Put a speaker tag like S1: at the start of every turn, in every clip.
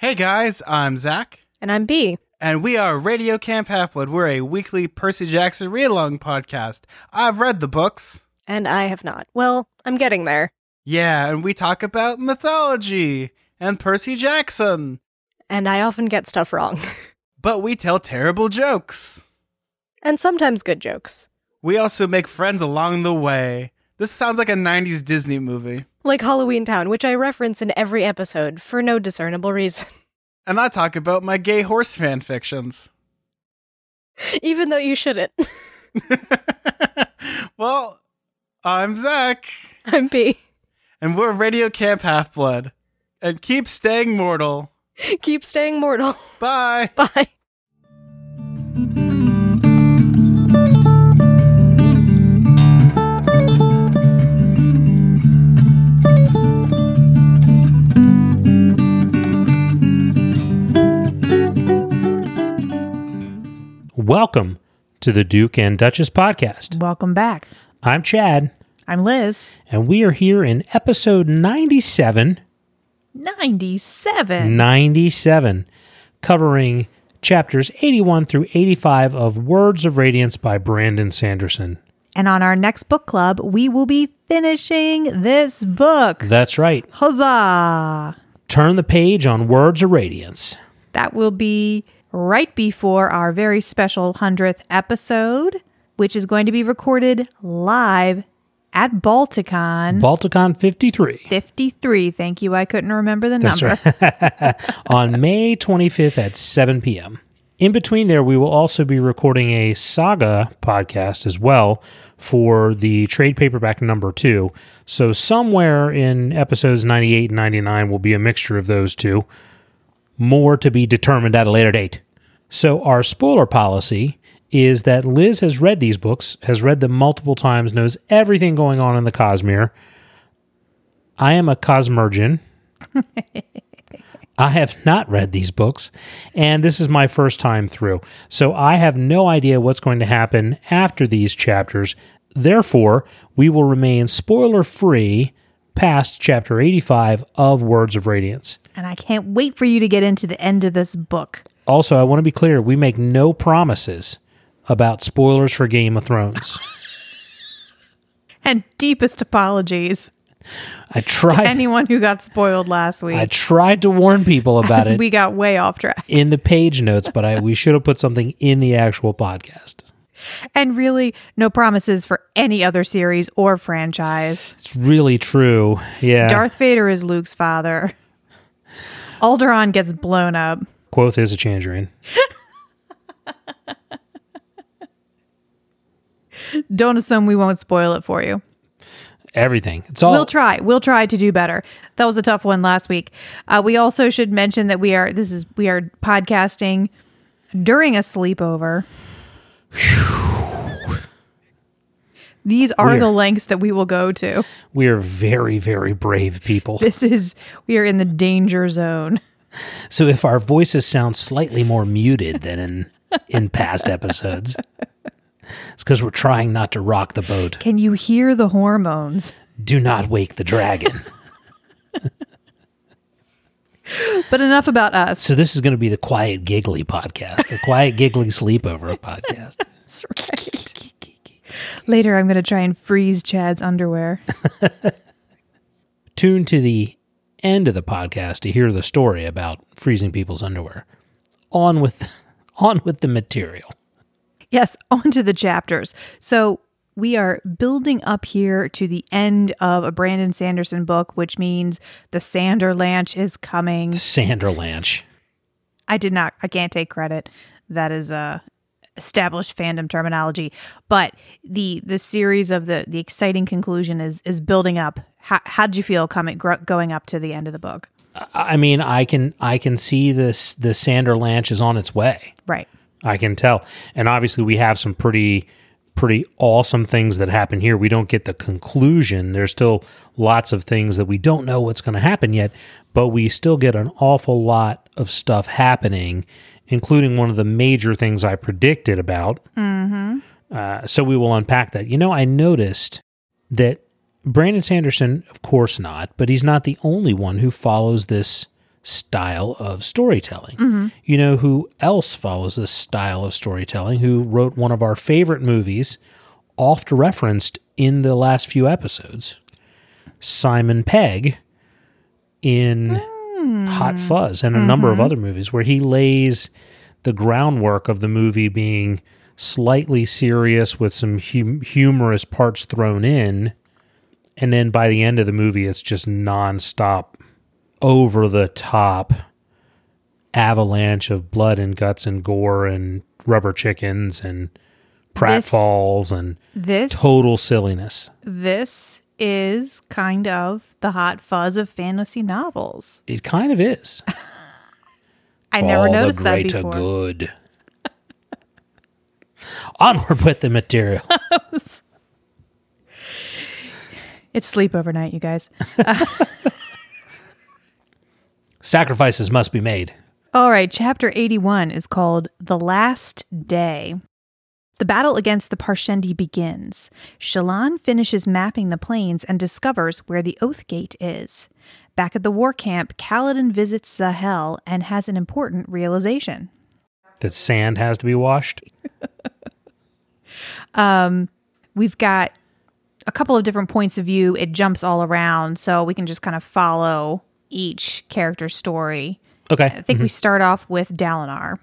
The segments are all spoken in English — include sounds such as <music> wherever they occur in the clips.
S1: Hey guys, I'm Zach,
S2: And I'm B.
S1: and we are Radio Camp Half Blood. We're a weekly Percy Jackson read along podcast. I've read the books.
S2: And I have not. Well, I'm getting there.
S1: Yeah, and we talk about mythology and Percy Jackson,
S2: And I often get stuff wrong. <laughs>
S1: but we tell terrible jokes.
S2: and sometimes good jokes.
S1: We also make friends along the way. This sounds like a 90s Disney movie.
S2: Like Halloween Town, which I reference in every episode for no discernible reason. <laughs>
S1: And I talk about my gay horse fan fictions.
S2: Even though you shouldn't. <laughs> <laughs>
S1: well, I'm Zach,
S2: I'm B.
S1: and we're Radio Camp Half Blood. And keep staying mortal.
S2: Keep staying mortal.
S1: Bye.
S2: Bye.
S3: Welcome to the Duke and Duchess podcast.
S4: Welcome back.
S3: I'm Chad,
S4: I'm Liz.
S3: and we are here in episode 97,
S4: 97.
S3: 97, covering chapters 81 through 85 of Words of Radiance by Brandon Sanderson.
S4: And on our next book club, we will be finishing this book.
S3: That's right.
S4: Huzzah!
S3: Turn the page on Words of Radiance.
S4: That will be right before our very special 100th episode, which is going to be recorded live at Balticon
S3: Balticon 53
S4: 53. Thank you. I couldn't remember the
S3: That's
S4: number. <laughs>
S3: on May 25th at 7 p.m. In between there, we will also be recording a saga podcast as well for the trade paperback number two. So, somewhere in episodes 98 and 99 will be a mixture of those two. More to be determined at a later date. So, our spoiler policy is that Liz has read these books, has read them multiple times, knows everything going on in the Cosmere. I am a Cosmergen. <laughs> I have not read these books, and this is my first time through. So I have no idea what's going to happen after these chapters. Therefore, we will remain spoiler free past chapter 85 of Words of Radiance.
S4: And I can't wait for you to get into the end of this book.
S3: Also, I want to be clear we make no promises about spoilers for Game of Thrones. <laughs>
S4: And deepest apologies
S3: I
S4: to
S3: tried
S4: anyone who got spoiled last week.
S3: I tried to warn people about it
S4: we got way off track.
S3: in the page notes, but I we should have put something in the actual podcast.
S4: And really, no promises for any other series or franchise.
S3: It's really true. Yeah.
S4: Darth Vader is Luke's father. Alderaan gets blown up.
S3: Kvothe is a Chandrian.
S4: Don't assume we won't spoil it for you.
S3: Everything. It's all
S4: We'll try. We'll try to do better. That was a tough one last week. Uh, we also should mention that we are this is we are podcasting during a sleepover. These are
S3: We're-
S4: the lengths that we will go to.
S3: we are very, very brave people.
S4: This is we are in the danger zone.
S3: So if our voices sound slightly more muted than in in past episodes, it's because we're trying not to rock the boat.
S4: Can you hear the hormones?
S3: Do not wake the dragon. <laughs>
S4: But enough about us.
S3: So this is going to be the quiet giggly podcast, the quiet giggly sleepover podcast. <laughs>
S4: That's right. Later, I'm going to try and freeze Chad's underwear. <laughs>
S3: Tune to the end of the podcast to hear the story about freezing people's underwear. On with <laughs> on with the material.
S4: Yes, <laughs> on to the chapters. So we are building up here to the end of a Brandon Sanderson book, which means the Sanderlanche is coming.
S3: Sandra Lanch.
S4: I did not, I can't take credit. That is a established fandom terminology. But the the series of the the exciting conclusion is is building up. How how did you feel coming gro- going up to the end of the book?
S3: I mean, I can I can see this the Sanderlanche is on its way.
S4: Right.
S3: I can tell. And obviously we have some pretty pretty awesome things that happen here. We don't get the conclusion. There's still lots of things that we don't know what's going to happen yet, but we still get an awful lot of stuff happening, including one of the major things I predicted about. Mm-hmm. Uh, so we will unpack that. You know, I noticed that Brandon Sanderson, of course not, but he's not the only one who follows this style of storytelling. You know who else follows this style of storytelling? Who wrote one of our favorite movies, oft referenced in the last few episodes? Simon Pegg in Hot hmm. Fuzz and a number of mm-hmm. other movies where he lays the groundwork of the movie being slightly serious with some hum- humorous parts thrown in. And then by the end of the movie, it's just nonstop, over the top avalanche of blood and guts and gore and rubber chickens and
S4: This-
S3: pratfalls and
S4: This
S3: total silliness.
S4: this is kind of the hot fuzz of fantasy novels.
S3: It kind of is. <laughs>
S4: I never
S3: All
S4: noticed
S3: the
S4: that before.
S3: good. <laughs> Onward with the material. <laughs>
S4: It's sleep overnight, you guys.
S3: Sacrifices must be made.
S4: All right, chapter 81 is called The Last Day. The battle against the Parshendi begins. Shallan finishes mapping the plains and discovers where the Oath Gate is. Back at the war camp, Kaladin visits Zahel and has an important realization.
S3: That sand has to be washed. <laughs>
S4: Um, we've got a couple of different points of view. It jumps all around, so we can just kind of follow each character's story.
S3: Okay.
S4: I think we start off with Dalinar.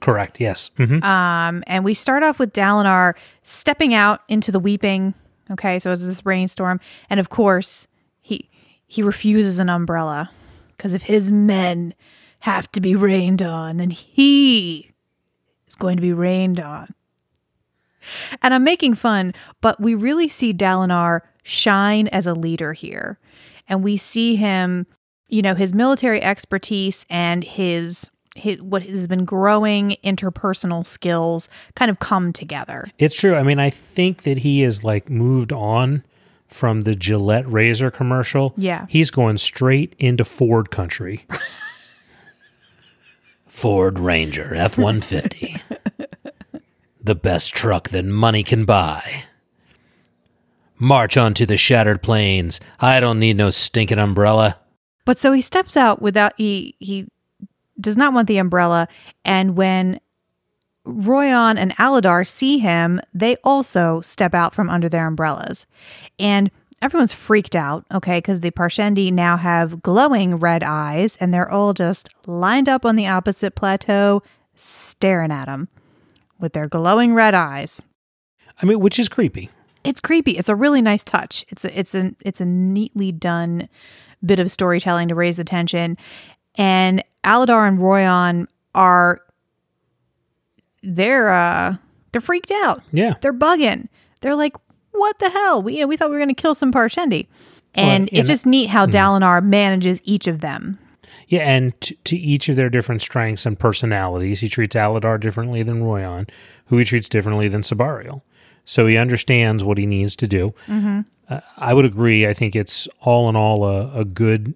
S3: Correct. Yes. hmm
S4: Um, and we start off with Dalinar stepping out into the weeping. Okay, so it's this rainstorm, and of course he he refuses an umbrella because if his men have to be rained on, then he is going to be rained on. And I'm making fun, but we really see Dalinar shine as a leader here, and we see him, you know, his military expertise and his his what has been growing interpersonal skills kind of come together.
S3: It's true. I mean, I think that he is like moved on from the Gillette razor commercial.
S4: Yeah.
S3: He's going straight into Ford country. <laughs> Ford Ranger F 150. <laughs> the best truck that money can buy. March onto the shattered plains. I don't need no stinking umbrella.
S4: But so he steps out without he he does not want the umbrella and when Roion and Aladar see him, they also step out from under their umbrellas. And everyone's freaked out, okay, because the Parshendi now have glowing red eyes and they're all just lined up on the opposite plateau staring at him with their glowing red eyes.
S3: I mean, which is creepy.
S4: It's creepy. It's a really nice touch. It's a it's a it's a neatly done bit of storytelling to raise attention. And Aladar and Roion are they're uh they're freaked out.
S3: Yeah.
S4: They're bugging. They're like, what the hell? We you know, we thought we were gonna kill some Parshendi. And
S3: Well,
S4: it's just neat how Dalinar manages each of them.
S3: Yeah, and t- to each of their different strengths and personalities, he treats Aladar differently than Roion, who he treats differently than Sebarial. So he understands what he needs to do. Uh, I would agree. I think it's all in all a, a good.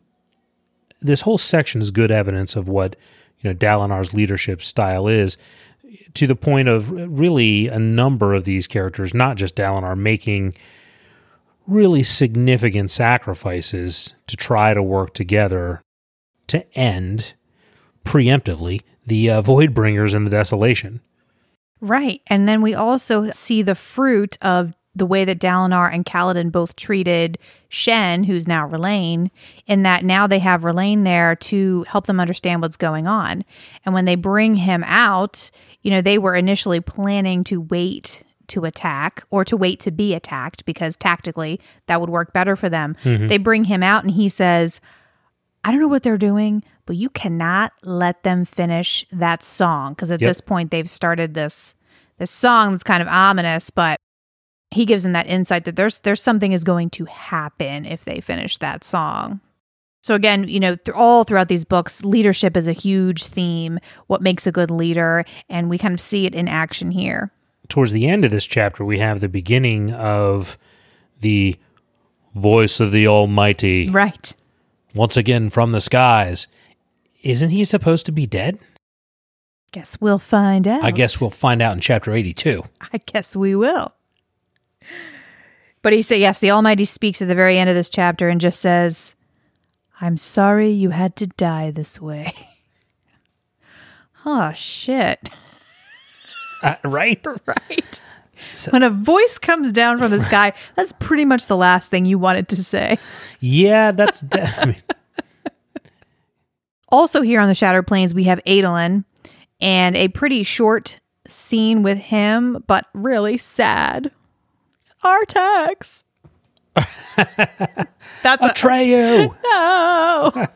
S3: This whole section is good evidence of what you know Dalinar's leadership style is, to the point of really a number of these characters, not just Dalinar, making really significant sacrifices to try to work together to end preemptively the uh, Voidbringers and the Desolation.
S4: Right. And then we also see the fruit of the way that Dalinar and Kaladin both treated Shen, who's now Rlain, in that now they have Rlain there to help them understand what's going on. And when they bring him out, you know, they were initially planning to wait to attack or to wait to be attacked because tactically that would work better for them. Mm-hmm. They bring him out and he says, I don't know what they're doing, but you cannot let them finish that song because at
S3: Yep.
S4: this point they've started this this song that's kind of ominous, but he gives them that insight that there's there's something is going to happen if they finish that song. So again, you know, th- all throughout these books, leadership is a huge theme. What makes a good leader, and we kind of see it in action here.
S3: Towards the end of this chapter, we have the beginning of the voice of the Almighty
S4: Right.
S3: once again from the skies. Isn't he supposed to be dead?
S4: Guess we'll find out.
S3: I guess we'll find out in chapter 82.
S4: I guess we will. But he said, yes, the Almighty speaks at the very end of this chapter and just says, I'm sorry you had to die this way. <laughs> oh, shit.
S3: Uh, right? <laughs>
S4: Right. when a voice comes down from the sky, that's pretty much the last thing you wanted to say.
S3: Yeah, that's. De- I mean, <laughs>
S4: Also, here on the Shattered Plains, we have Adolin and a pretty short scene with him, but really sad. Artax. <laughs> That's a,
S3: Atreyu. <laughs>
S4: no.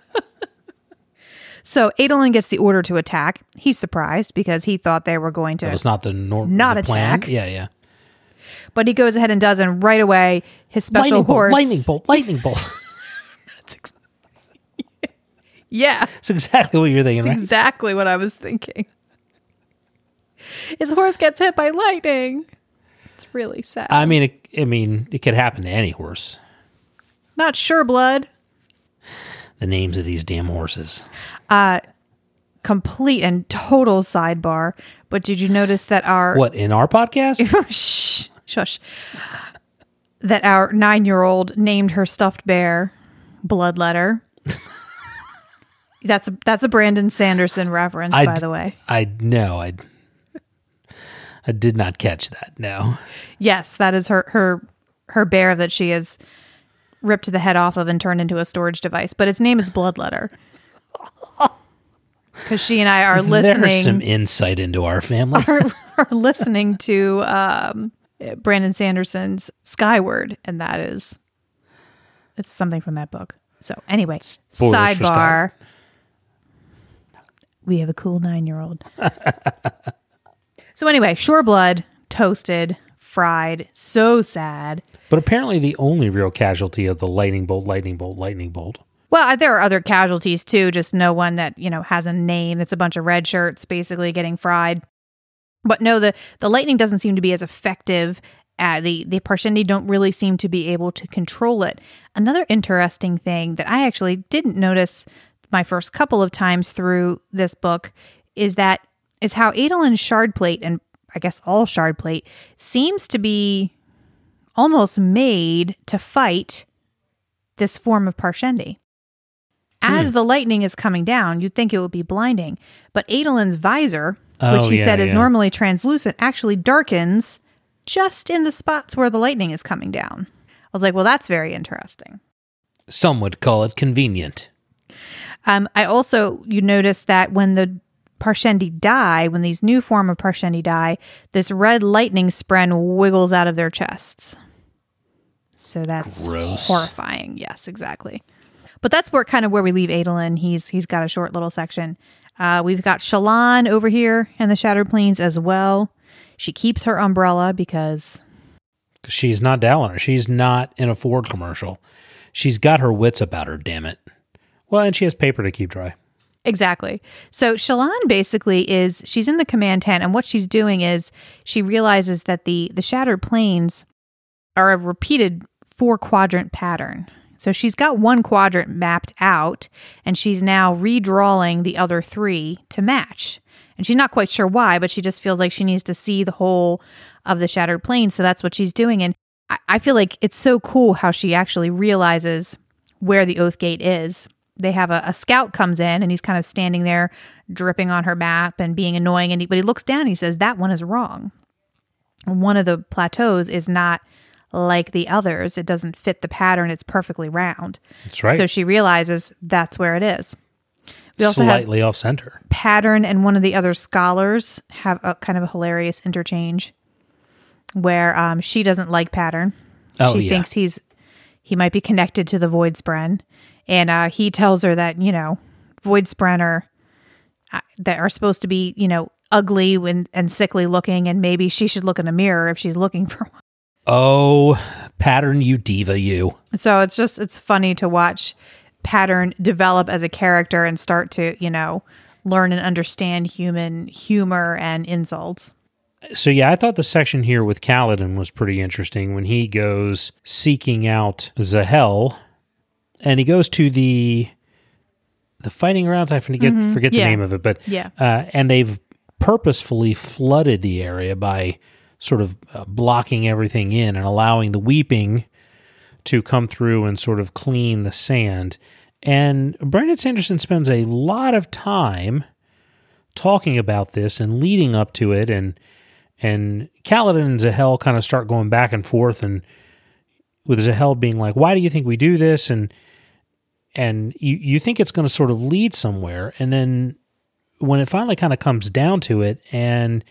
S4: <laughs> so Adolin gets the order to attack. He's surprised because he thought they were going to
S3: That was not the norm.
S4: Not
S3: the plan.
S4: attack.
S3: Yeah, yeah.
S4: But he goes ahead and does, and right away, his special
S3: lightning
S4: horse.
S3: bolt. Lightning bolt. Lightning bolt.
S4: Yeah,
S3: it's exactly what you're thinking, right?
S4: exactly what I was thinking. His horse gets hit by lightning. It's really sad.
S3: I mean, it, I mean, it could happen to any horse.
S4: Not sure, blood.
S3: The names of these damn horses.
S4: Uh, Complete and total sidebar. But did you notice that our
S3: What in our podcast? <laughs>
S4: shh, shush, that our nine-year-old named her stuffed bear Bloodletter. <laughs> that's a that's a Brandon Sanderson reference,
S3: I
S4: by the way.
S3: I know. I I did not catch that. No.
S4: Yes, that is her her her bear that she has ripped the head off of and turned into a storage device. But its name is Bloodletter. Because <laughs> she and I are listening.
S3: There's some insight into our family. <laughs>
S4: are, are listening to um, Brandon Sanderson's Skyward, and that is it's something from that book. So anyway,
S3: Spoilers
S4: sidebar. We have a cool nine year old. <laughs> so anyway, Sureblood toasted, fried, so sad.
S3: But apparently, the only real casualty of the lightning bolt, lightning bolt, lightning bolt.
S4: Well, there are other casualties too, just no one that, you know, has a name. It's a bunch of red shirts basically getting fried. But no, the, the lightning doesn't seem to be as effective. Uh, the the Parshendi don't really seem to be able to control it. Another interesting thing that I actually didn't notice my first couple of times through this book is that is how Adolin's shard plate and I guess all shard plate seems to be almost made to fight this form of Parshendi. As the lightning is coming down, you'd think it would be blinding, but Adolin's visor, which
S3: Oh,
S4: he
S3: yeah,
S4: said is
S3: yeah.
S4: normally translucent, actually darkens just in the spots where the lightning is coming down. I was like, well, that's very interesting.
S3: Some would call it convenient.
S4: Um, I also you notice that when the Parshendi die, when these new form of Parshendi die, this red lightning spren wiggles out of their chests. So that's
S3: Gross.
S4: horrifying. Yes, exactly. But that's where kind of where we leave Adolin. He's he's got a short little section. Uh, we've got Shallan over here in the Shattered Plains as well. She keeps her umbrella because
S3: She's not Dalinar. She's not in a Ford commercial. She's got her wits about her, damn it. Well, and she has paper to keep dry.
S4: Exactly. So Shallan basically is she's in the command tent, and what she's doing is she realizes that the the shattered plains are a repeated four quadrant pattern. So she's got one quadrant mapped out, and she's now redrawing the other three to match. And she's not quite sure why, but she just feels like she needs to see the whole of the shattered plain. So that's what she's doing. And I, I feel like it's so cool how she actually realizes where the oath gate is. They have a, a scout comes in and he's kind of standing there dripping on her map and being annoying. And he, but he looks down and he says, That one is wrong. One of the plateaus is not like the others. It doesn't fit the pattern. It's perfectly round.
S3: That's right.
S4: So she realizes that's where it is. We also have
S3: Slightly off center.
S4: pattern and one of the other scholars have a kind of a hilarious interchange where um, she doesn't like pattern.
S3: Oh,
S4: she
S3: yeah.
S4: thinks he's he might be connected to the void spren and uh, he tells her that you know void spren are uh, that are supposed to be you know ugly and, and sickly looking and maybe she should look in a mirror if she's looking <laughs> for one
S3: Oh, pattern you diva you.
S4: So it's just it's funny to watch pattern develop as a character and start to, you know, learn and understand human humor and insults.
S3: So yeah, I thought the section here with Kaladin was pretty interesting when he goes seeking out Zahel, and he goes to the the fighting grounds. I forget forget the
S4: Yeah.
S3: name of it, but
S4: Yeah.
S3: uh, and they've purposefully flooded the area by sort of uh, blocking everything in and allowing the weeping to come through and sort of clean the sand. And Brandon Sanderson spends a lot of time talking about this and leading up to it and and Kaladin and Zahel kind of start going back and forth and with Zahel being like, Why do you think we do this? And and you, you think it's gonna sort of lead somewhere, and then when it finally kind of comes down to it and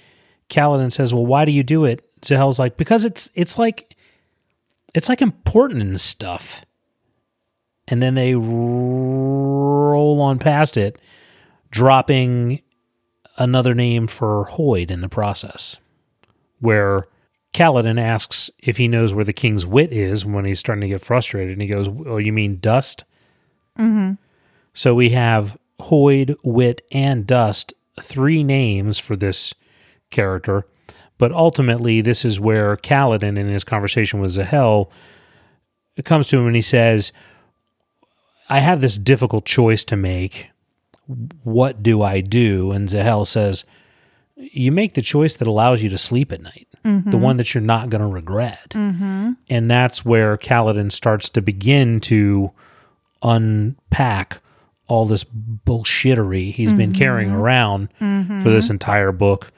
S3: Kaladin says, Well, why do you do it? Zahel's like, Because it's it's like it's like important and stuff. And then they roll on past it, dropping another name for Hoid in the process, where Kaladin asks if he knows where the king's wit is when he's starting to get frustrated. And he goes, Oh, you mean dust? Mm-hmm. So we have Hoid, Wit, and Dust, three names for this character. But ultimately, this is where Kaladin, in his conversation with Zahel, comes to him and he says, I have this difficult choice to make. What do I do? And Zahel says, You make the choice that allows you to sleep at night, the one that you're not going to regret. And that's where Kaladin starts to begin to unpack all this bullshittery he's been mm-hmm. carrying around for this mm-hmm. entire book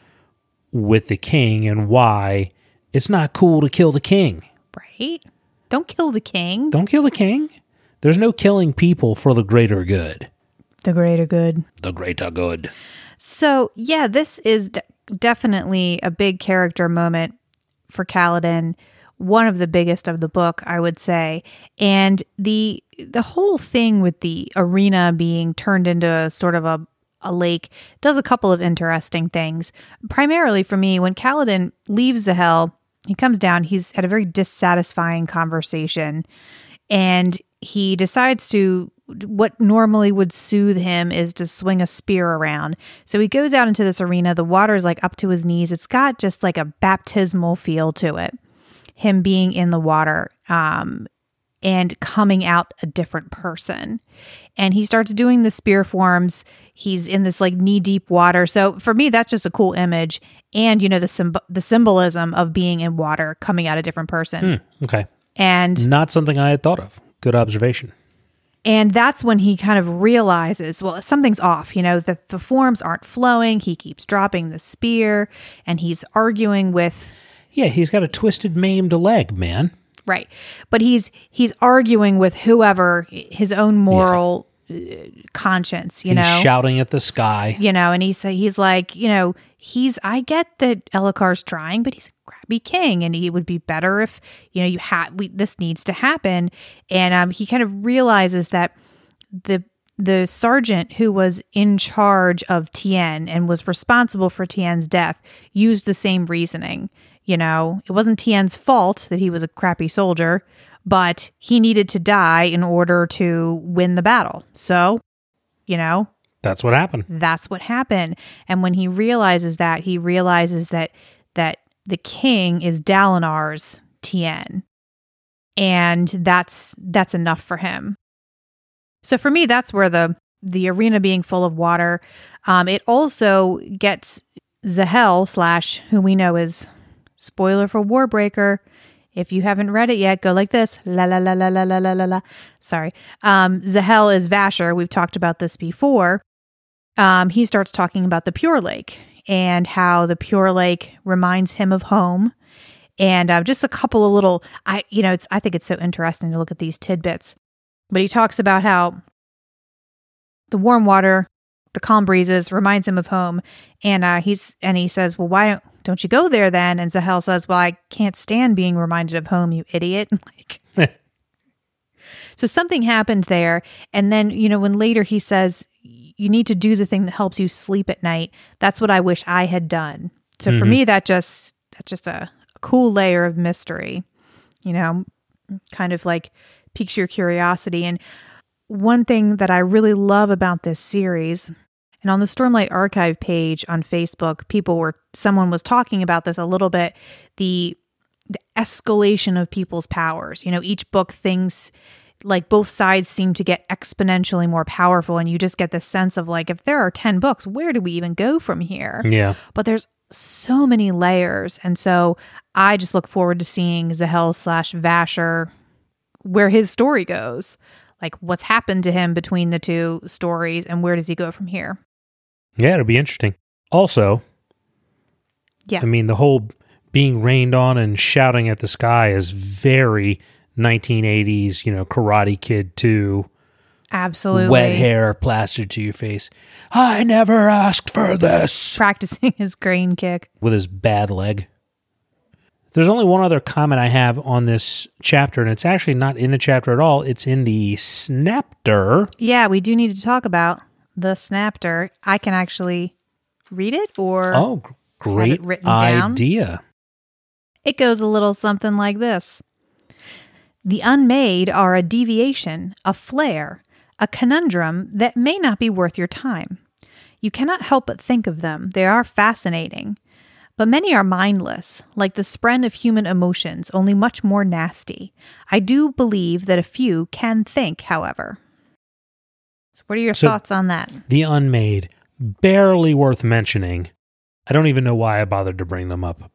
S3: with the king and why it's not cool to kill the king.
S4: Right? Don't kill the king.
S3: Don't kill the king. There's no killing people for the greater good.
S4: The greater good.
S3: The greater good.
S4: So, yeah, this is d- definitely a big character moment for Kaladin, one of the biggest of the book, I would say. And the the whole thing with the arena being turned into sort of a a lake does a couple of interesting things. Primarily for me, when Kaladin leaves Zahel, he comes down, he's had a very dissatisfying conversation and he decides to what normally would soothe him is to swing a spear around. So he goes out into this arena. The water is like up to his knees. It's got just like a baptismal feel to it. Him being in the water um, and coming out a different person. And he starts doing the spear forms. He's in this like knee deep water. So for me, that's just a cool image. And you know the symb- the symbolism of being in water, coming out a different person.
S3: Okay.
S4: And
S3: Not something I had thought of. Good observation.
S4: And that's when he kind of realizes, well, something's off, you know, that the forms aren't flowing. He keeps dropping the spear and he's arguing with
S3: Yeah, he's got a twisted, maimed leg, man.
S4: right. But he's he's arguing with whoever his own moral uh, conscience, you
S3: he's
S4: know.
S3: shouting at the sky.
S4: you know, and he's he's like, you know, he's I get that Elhokar's trying, but he's a crappy king, and he would be better if you know you had we this needs to happen, and um, he kind of realizes that the the sergeant who was in charge of Tien and was responsible for Tien's death used the same reasoning. You know, it wasn't Tien's fault that he was a crappy soldier, but he needed to die in order to win the battle. So, you know,
S3: That's what happened.
S4: that's what happened and when he realizes that he realizes that that the king is dalinar's tien and that's that's enough for him so for me that's where the the arena being full of water um it also gets zahel slash who we know is spoiler for warbreaker if you haven't read it yet, go like this. La la la la la la la la la. Sorry. Um, Zahel is Vasher. We've talked about this before um, he starts talking about the Pure Lake and how the Pure Lake reminds him of home. And uh, just a couple of little, I you know, it's I think it's so interesting to look at these tidbits. But he talks about how the warm water, the calm breezes reminds him of home, and uh, he's and he says, "Well, why don't don't you go there then?" And Zahel says, "Well, I can't stand being reminded of home, you idiot." <laughs> like, <laughs> so something happened there, and then you know when later he says, you need to do the thing that helps you sleep at night. That's what I wish I had done. So for mm-hmm. me, that just that's just a cool layer of mystery, you know, kind of like piques your curiosity. And one thing that I really love about this series, and on the Stormlight Archive page on Facebook, people were someone was talking about this a little bit. The the escalation of people's powers. You know, each book things like both sides seem to get exponentially more powerful and you just get this sense of like if there are 10 books where do we even go from here
S3: Yeah.
S4: but there's so many layers and so i just look forward to seeing zahel slash vasher where his story goes like what's happened to him between the two stories and where does he go from here.
S3: Yeah, it'll be interesting. Also,
S4: Yeah.
S3: I mean, the whole being rained on and shouting at the sky is very 1980s, you know, Karate Kid 2.
S4: Absolutely.
S3: Wet hair plastered to your face. I never asked for this.
S4: Practicing his crane kick.
S3: With his bad leg. There's only one other comment I have on this chapter, and it's actually not in the chapter at all. It's in the Snapter.
S4: Yeah, we do need to talk about the Snapter. I can actually read it or
S3: Oh, great
S4: written down?
S3: idea.
S4: It goes a little something like this The unmade are a deviation, a flare, a conundrum that may not be worth your time. You cannot help but think of them. They are fascinating. But many are mindless, like the spren of human emotions, only much more nasty. I do believe that a few can think, however. So, what are your
S3: So-
S4: thoughts on that?
S3: The Unmade, barely worth mentioning. I don't even know why I bothered to bring them up,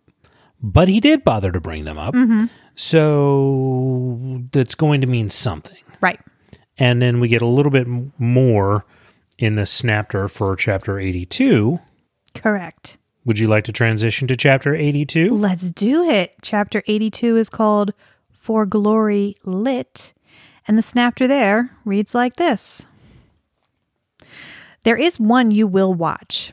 S3: but he did bother to bring them up.
S4: Mm-hmm.
S3: So that's going to mean something.
S4: Right.
S3: And then we get a little bit more in the Snapter for chapter 82.
S4: Correct.
S3: Would you like to transition to chapter 82?
S4: Let's do it. Chapter 82 is called For Glory Lit, and the snapter there reads like this There is one you will watch.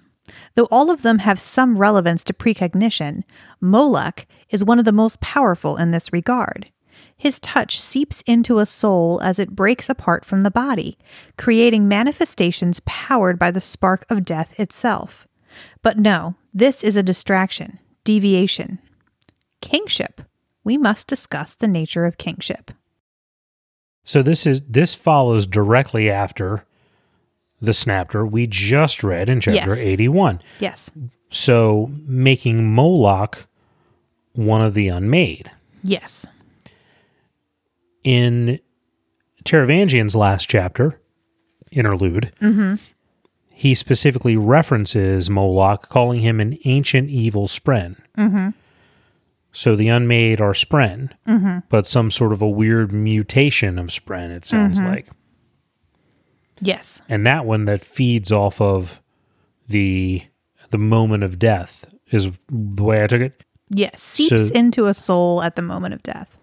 S4: Though all of them have some relevance to precognition, Moelach is one of the most powerful in this regard. His touch seeps into a soul as it breaks apart from the body, creating manifestations powered by the spark of death itself. But no, this is a distraction, deviation. Kingship. We must discuss the nature of kingship.
S3: So this is this follows directly after the Snapter we just read in chapter
S4: Yes.
S3: 81.
S4: Yes.
S3: So making Moelach one of the unmade.
S4: Yes.
S3: in Taravangian's last chapter, interlude, mm-hmm. he specifically references Moelach, calling him an ancient evil spren. Hmm. So the unmade are spren, mm-hmm. but some sort of a weird mutation of spren, it sounds mm-hmm. like.
S4: Yes.
S3: And that one that feeds off of the the moment of death is the way I took it.
S4: Yes. Seeps
S3: So-
S4: into a soul at the moment of death.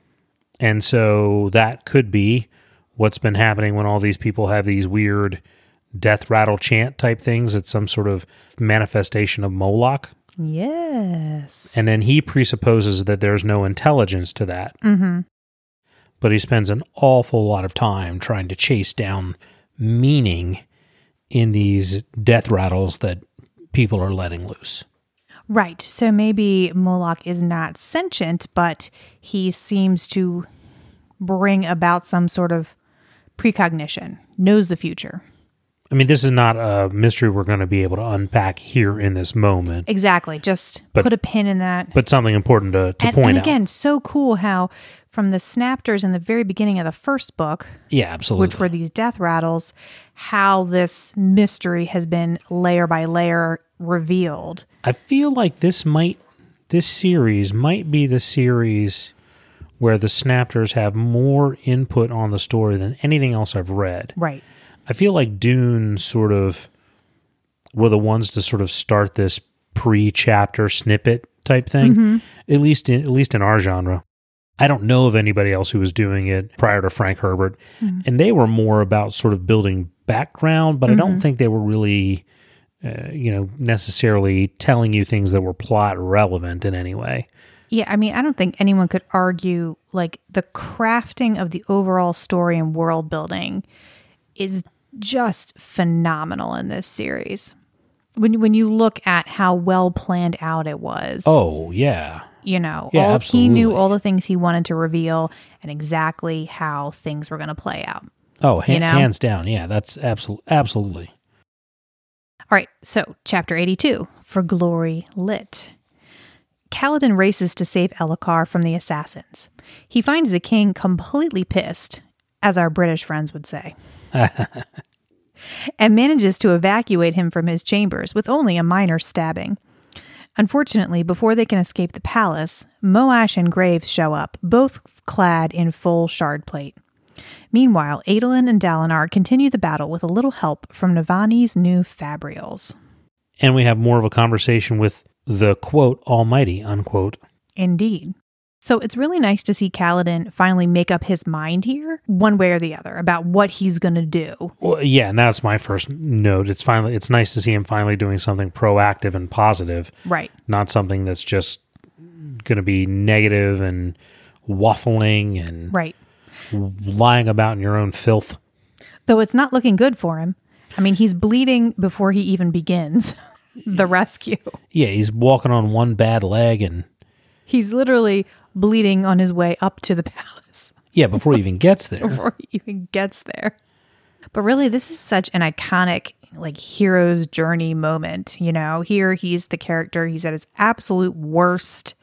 S3: And so that could be what's been happening when all these people have these weird death rattle chant type things. It's some sort of manifestation of Moelach.
S4: Yes.
S3: And then he presupposes that there's no intelligence to that.
S4: mm-hmm.
S3: But he spends an awful lot of time trying to chase down meaning in these death rattles that people are letting loose.
S4: Right. So maybe Moelach is not sentient, but he seems to bring about some sort of precognition, knows the future.
S3: I mean, this is not a mystery we're going to be able to unpack here in this moment,
S4: Exactly. Just
S3: But-
S4: put a pin in that.
S3: but something important to, to
S4: and,
S3: point
S4: and
S3: out.
S4: again, so cool how from the snapters in the very beginning of the first book,
S3: Yeah, absolutely.
S4: which were these death rattles, how this mystery has been layer by layer revealed.
S3: I feel like this might this series might be the series where the Snapters have more input on the story than anything else I've read.
S4: Right.
S3: I feel like Dune sort of were the ones to sort of start this pre-chapter snippet type thing, mm-hmm. at least in at least in our genre. I don't know of anybody else who was doing it prior to Frank Herbert, and they were more about sort of building background, but I don't think they were really, uh, you know, necessarily telling you things that were plot relevant in any way.
S4: Yeah, I mean, I don't think anyone could argue like the crafting of the overall story and world building is just phenomenal in this series. When when you look at how well planned out it was,
S3: Oh yeah,
S4: you know,
S3: Yeah,
S4: all, he knew all the things he wanted to reveal and exactly how things were going to play out.
S3: oh han-
S4: You know?
S3: hands down, yeah, that's absolutely absolutely.
S4: All right, so chapter 82 for Glory Lit. Kaladin races to save Elhokar from the assassins. He finds the king completely pissed, as our British friends would say, <laughs> and manages to evacuate him from his chambers with only a minor stabbing. Unfortunately, before they can escape the palace, Moash and Graves show up, both clad in full shard plate. Meanwhile, Adolin and Dalinar continue the battle with a little help from Navani's new Fabrials.
S3: And we have more of a conversation with the quote Almighty unquote.
S4: Indeed. So it's really nice to see Kaladin finally make up his mind here, one way or the other, about what he's going to do.
S3: Well, yeah, and that's my first note. It's finally it's nice to see him finally doing something proactive and positive,
S4: Right.
S3: not something that's just going to be negative and waffling and
S4: Right.
S3: lying about in your own filth.
S4: Though it's not looking good for him. I mean, he's bleeding before he even begins <laughs> the rescue.
S3: Yeah, he's walking on one bad leg and
S4: He's literally bleeding on his way up to the <laughs> palace
S3: yeah, before he even gets there.
S4: before he even gets there. But really, this is such an iconic, like, hero's journey moment. You know, here he's the character, he's at his absolute worst.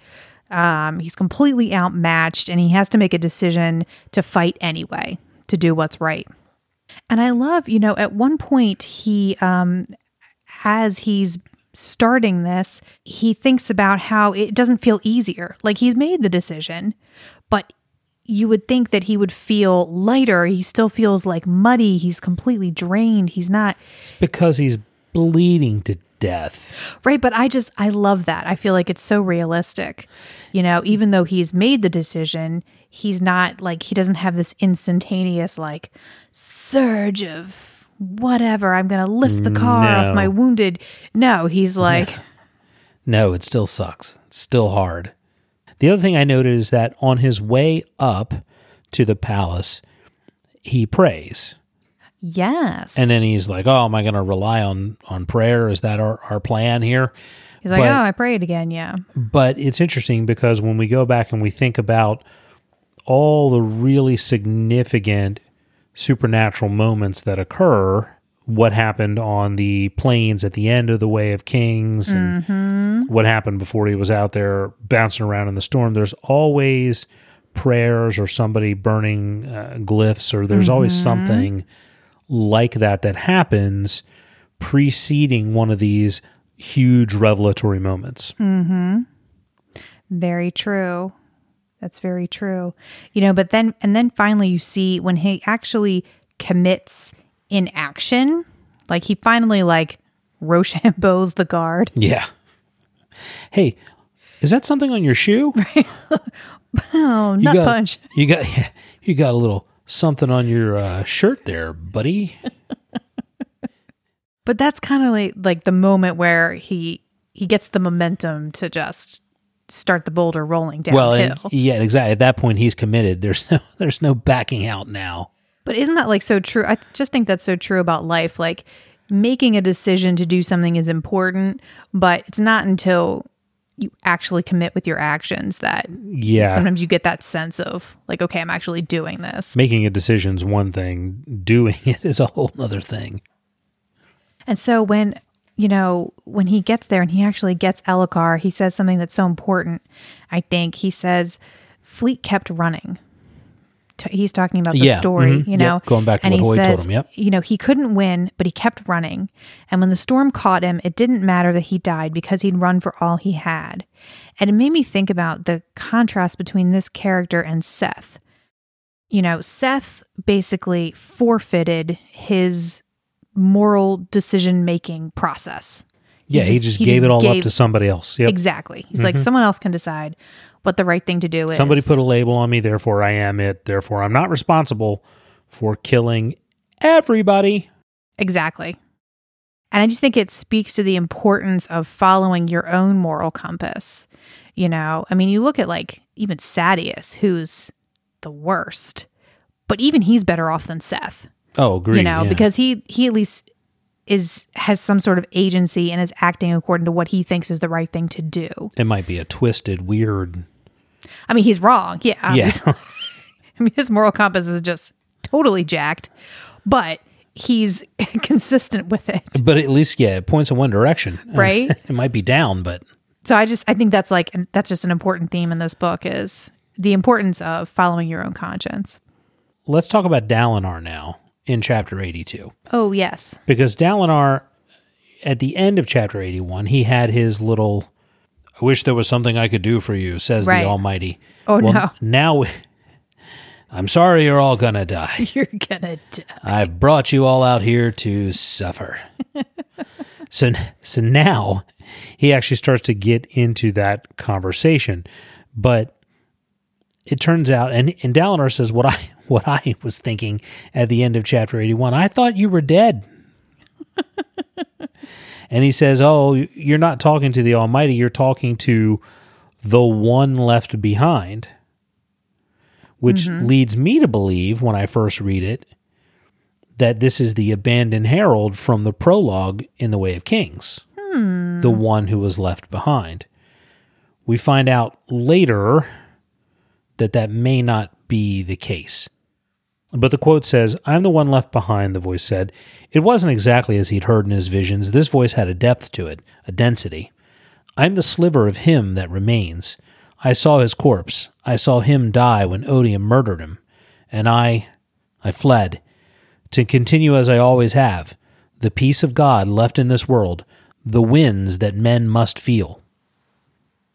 S4: Um, he's completely outmatched and he has to make a decision to fight anyway, to do what's right. And I love, you know, at one point he um as he's starting this, he thinks about how it doesn't feel easier. Like he's made the decision, but you would think that he would feel lighter. He still feels like muddy. He's completely drained. He's not
S3: It's because he's bleeding to death.
S4: Right, but I just I love that. I feel like it's so realistic. You know, even though he's made the decision, he's not like he doesn't have this instantaneous like surge of whatever, I'm going to lift the car
S3: No.
S4: off my wounded. No, he's <laughs> like
S3: No, it still sucks. It's still hard. The other thing I noted is that on his way up to the palace, he prays.
S4: yes.
S3: And then he's like, "Oh, am I going to rely on on prayer? Is that our, our plan here?"
S4: he's like,
S3: but-
S4: "Oh, I prayed again." Yeah.
S3: But it's interesting because when we go back and we think about all the really significant supernatural moments that occur, what happened on the plains at the end of the Way of Kings and mm-hmm. what happened before he was out there bouncing around in the storm, there's always prayers or somebody burning uh, glyphs, or there's always mm-hmm. something like that that happens preceding one of these huge revelatory moments. Mm-hmm.
S4: Very true. That's very true. You know, but then and then finally you see when he actually commits in action, like he finally like Rochambeau's the guard.
S3: Yeah. Hey, is that something on your shoe? <laughs>
S4: Oh,
S3: You
S4: nut
S3: got,
S4: punch.
S3: You got <laughs> you got a little something on your uh, shirt there, buddy. <laughs>
S4: But that's kind of like like the moment where he he gets the momentum to just start the boulder rolling downhill.
S3: Well, and, yeah, exactly. At that point, he's committed. There's no <laughs> there's no backing out now.
S4: But isn't that like so true? I just think that's so true about life. Like making a decision to do something is important, but it's not until you actually commit with your actions that
S3: Yeah,
S4: sometimes you get that sense of like, okay, I'm actually doing this.
S3: making a decision's one thing. Doing <laughs> it is a whole other thing.
S4: And so when you know when he gets there and he actually gets Elhokar, he says something that's so important. I think he says, "Fleet kept running." T- He's talking about the
S3: Yeah,
S4: story,
S3: mhm,
S4: you
S3: yep,
S4: know,
S3: going back to
S4: and
S3: what
S4: he
S3: Hoy told him, yep.
S4: You know, he couldn't win, but he kept running. And when the storm caught him, it didn't matter that he died because he'd run for all he had. And it made me think about the contrast between this character and Szeth. You know, Szeth basically forfeited his moral decision making process.
S3: Yeah, he just, gave it all up to somebody else. Yep.
S4: Exactly. He's like, mm-hmm. someone else can decide what the right thing to do is.
S3: Somebody put a label on me, therefore I am it. Therefore, I'm not responsible for killing everybody.
S4: Exactly. And I just think it speaks to the importance of following your own moral compass. You know, I mean, you look at like even Sadeas, who's the worst, but even he's better off than Szeth.
S3: Oh, agree.
S4: you know,
S3: yeah.
S4: because he he at least is has some sort of agency and is acting according to what he thinks is the right thing to do.
S3: it might be a twisted, weird.
S4: I mean, he's wrong. Yeah.
S3: Yeah. <laughs>
S4: I mean, his moral compass is just totally jacked, but he's <laughs> consistent with it.
S3: but at least, yeah, it points in one direction. <laughs>
S4: Right.
S3: it might be down, but
S4: So I just I think that's like that's just an important theme in this book is the importance of following your own conscience.
S3: let's talk about Dalinar now in chapter 82.
S4: Oh yes.
S3: Because Dalinar, at the end of chapter 81, he had his little, I wish there was something I could do for you, says
S4: Right.
S3: the Almighty.
S4: Oh, no.
S3: Now, I'm sorry you're all gonna die. <laughs>
S4: You're gonna die.
S3: I've brought you all out here to suffer. <laughs> so, so now he actually starts to get into that conversation, but it turns out, and and Dalinar says what I <laughs> what I was thinking at the end of chapter eighty one. I thought you were dead. <laughs> and he says, "Oh, you're not talking to the Almighty. You're talking to the one left behind." Which mm-hmm. leads me to believe, when I first read it, that this is the abandoned herald from the prologue in The Way of Kings, hmm. the one who was left behind. We find out later that that may not be the case. But the quote says, I'm the one left behind, the voice said. It wasn't exactly as he'd heard in his visions. This voice had a depth to it, a density. I'm the sliver of him that remains. I saw his corpse. I saw him die when Odium murdered him. And I, I fled to continue as I always have, the peace of God left in this world, the winds that men must feel.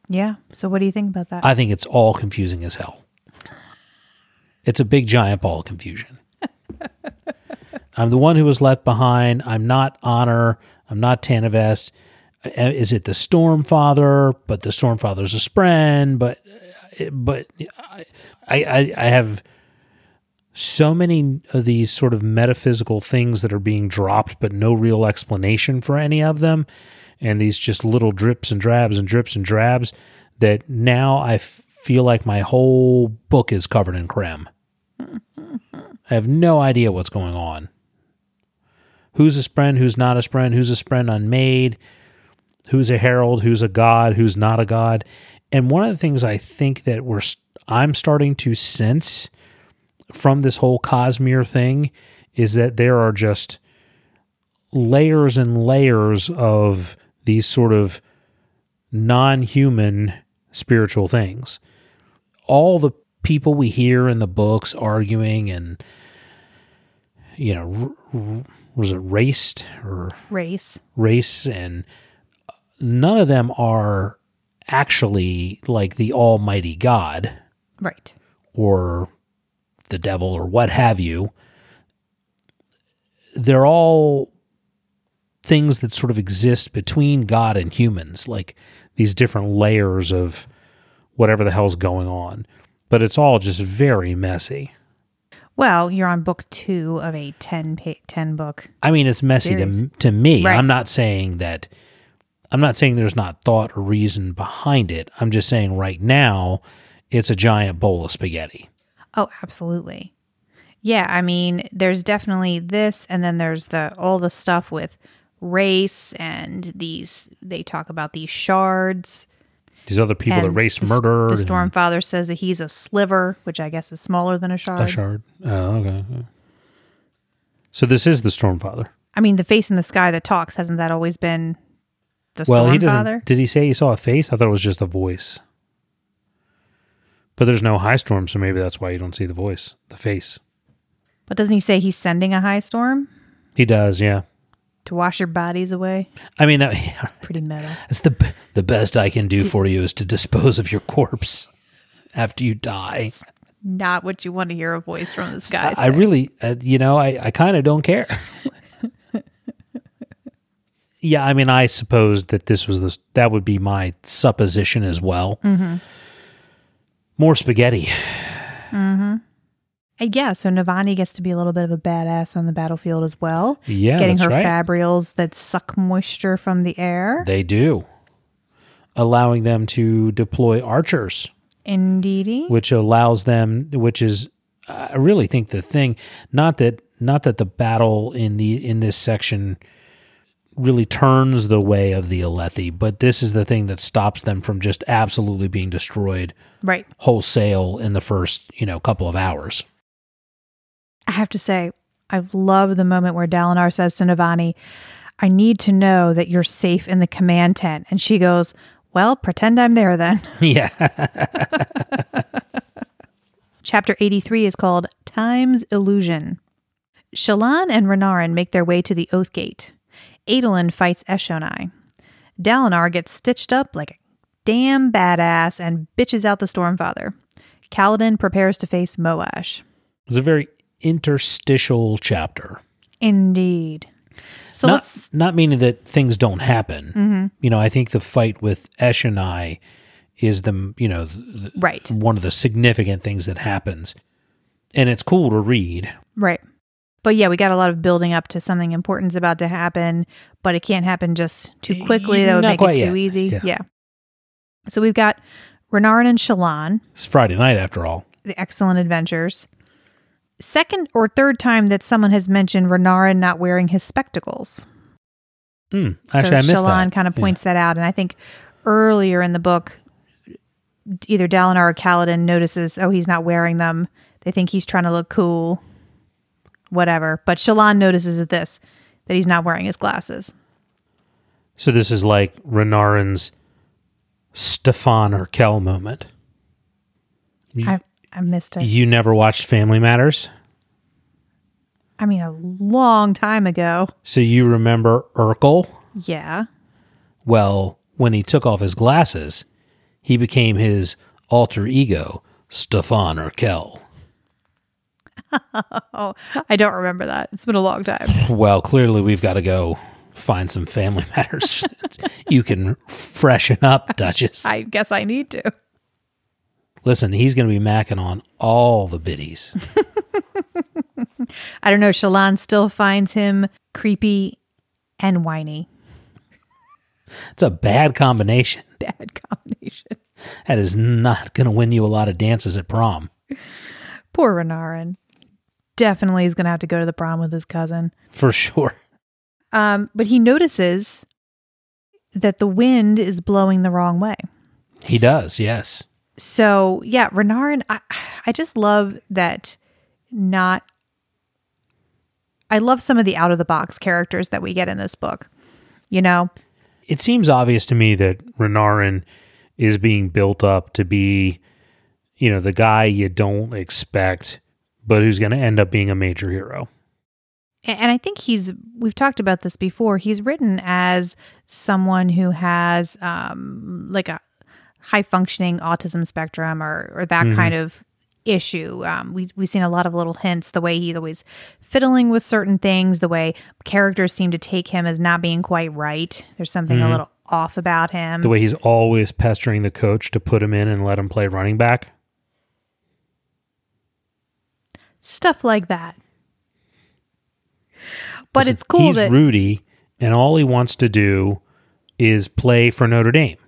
S4: Yeah. So what do you think about that?
S3: I think it's all confusing as hell. It's a big giant ball of confusion. <laughs> I'm the one who was left behind. I'm not Honor. I'm not Tanavast. Uh, Is it the Stormfather? But the Stormfather's a Spren. But but I I, I have so many of these sort of metaphysical things that are being dropped, but no real explanation for any of them, and these just little drips and drabs and drips and drabs that now I f- feel like my whole book is covered in creme. I have no idea what's going on. Who's a spren? Who's not a spren? Who's a spren unmade? Who's a herald? Who's a god? Who's not a god? And one of the things I think that we're I'm starting to sense from this whole Cosmere thing is that there are just layers and layers of these sort of non-human spiritual things. All the people we hear in the books arguing and you know r- r- was it raced or
S4: Rayse.
S3: race and none of them are actually like the almighty god
S4: Right.
S3: or the devil or what have you they're all things that sort of exist between god and humans like these different layers of whatever the hell's going on but it's all just very messy
S4: Well, you're on book two of a 10, pa- 10 book.
S3: I mean, it's messy
S4: Series.
S3: to to me.
S4: Right.
S3: I'm not saying that. I'm not saying there's not thought or reason behind it. I'm just saying right now, it's a giant bowl of spaghetti.
S4: Oh, absolutely. Yeah, I mean, there's definitely this, and then there's the all the stuff with Rayse and these. They talk about these shards.
S3: These other people that
S4: Rayse
S3: murder.
S4: The Stormfather says that he's a sliver, which I guess is smaller than a shard.
S3: A shard. Oh, okay. So this is the Stormfather.
S4: I mean, the face in the sky that talks hasn't that always been the
S3: Well, he
S4: Stormfather?
S3: doesn't. Did he say he saw a face? I thought it was just a voice. But there's no high storm, so maybe that's why you don't see the voice, the face.
S4: But doesn't he say he's sending a high storm
S3: He does, yeah.
S4: To wash your bodies away?
S3: I mean, that, <laughs>
S4: Pretty meta.
S3: That's the the best I can do for you is to dispose of your corpse after you die.
S4: Not what you want to hear a voice from the sky.
S3: I, I really, uh, you know, I, I kind of don't care. <laughs> yeah, I mean, I suppose that this was this that would be my supposition as well.
S4: Mm-hmm.
S3: More spaghetti.
S4: Uh, Uh, yeah, so Navani gets to be a little bit of a badass on the battlefield as well.
S3: Yeah,
S4: Getting her
S3: right.
S4: fabrials that suck moisture from the air.
S3: They do, allowing them to deploy archers.
S4: Indeedy.
S3: which allows them which is i really think the thing not that not that the battle in the in this section really turns the way of the alethi but this is the thing that stops them from just absolutely being destroyed
S4: Right.
S3: wholesale in the first you know couple of hours
S4: I have to say, I love the moment where Dalinar says to Navani, I need to know that you're safe in the command tent. And she goes, Well, pretend I'm there then. <laughs> <laughs>
S3: yeah
S4: Chapter 83 is called Time's Illusion. Shallan and Renarin make their way to the Oath Gate. Adolin fights Eshonai. Dalinar gets stitched up like a damn badass and bitches out the Stormfather. Kaladin prepares to face Moash.
S3: It's a very interstitial chapter.
S4: Indeed. So
S3: not,
S4: let's
S3: not meaning that things don't happen. Mm-hmm. You know, I think the fight with Eshonai is the you know the,
S4: right,
S3: one of the significant things that happens, and it's cool to read.
S4: right. But yeah, we got a lot of building up to something important's about to happen, but it can't happen just too quickly. That would
S3: Not
S4: make it too
S3: yet.
S4: easy.
S3: Yeah.
S4: Yeah. So we've got Renarin and Shallan,
S3: It's Friday night after all.
S4: the excellent adventures. Second or third time that someone has mentioned Renarin not wearing his spectacles.
S3: Hmm. Actually,
S4: so
S3: missed
S4: Shallan kind of
S3: Yeah.
S4: points that out, and I think earlier in the book, either Dalinar or Kaladin notices, oh, he's not wearing them. They think he's trying to look cool, whatever. But Shallan notices at this that he's not wearing his glasses.
S3: So this is like Renarin's Stefan Urquelle moment. You,
S4: I I missed it.
S3: you never watched Family Matters,
S4: I mean, a long time ago.
S3: so you remember Urkel.
S4: Yeah.
S3: Well, when he took off his glasses, he became his alter ego, Stefan Urquelle. <laughs>
S4: Oh, I don't remember that. It's been a long time. <laughs>
S3: Well, clearly we've got to go find some Family Matters. <laughs> you can freshen up, Duchess.
S4: I guess I need to.
S3: Listen, he's going to be macking on all the biddies. <laughs>
S4: I don't know. Shallan still finds him creepy and whiny.
S3: It's a bad combination. <laughs>
S4: Bad combination.
S3: That is not going to win you a lot of dances at prom.
S4: Poor Renarin. Definitely is going to have to go to the prom with his cousin.
S3: For sure.
S4: Um, but he notices that the wind is blowing the wrong way.
S3: He does, yes.
S4: So yeah, Renarin, I, I just love that. Not, I love some of the out of the box characters that we get in this book. You know,
S3: It seems obvious to me that Renarin is being built up to be, you know, the guy you don't expect, but who's going to end up being a major hero.
S4: And I think he's, we've talked about this before. He's written as someone who has um, like a high functioning autism spectrum or, or that kind of issue. Um, we, we've seen a lot of little hints, the way he's always fiddling with certain things, the way characters seem to take him as not being quite right. There's something a little off about him.
S3: The way he's always pestering the coach to put him in and let him play running back.
S4: Stuff like that. But
S3: Listen,
S4: it's cool
S3: He's
S4: that
S3: Rudy, and all he wants to do is play for Notre Dame.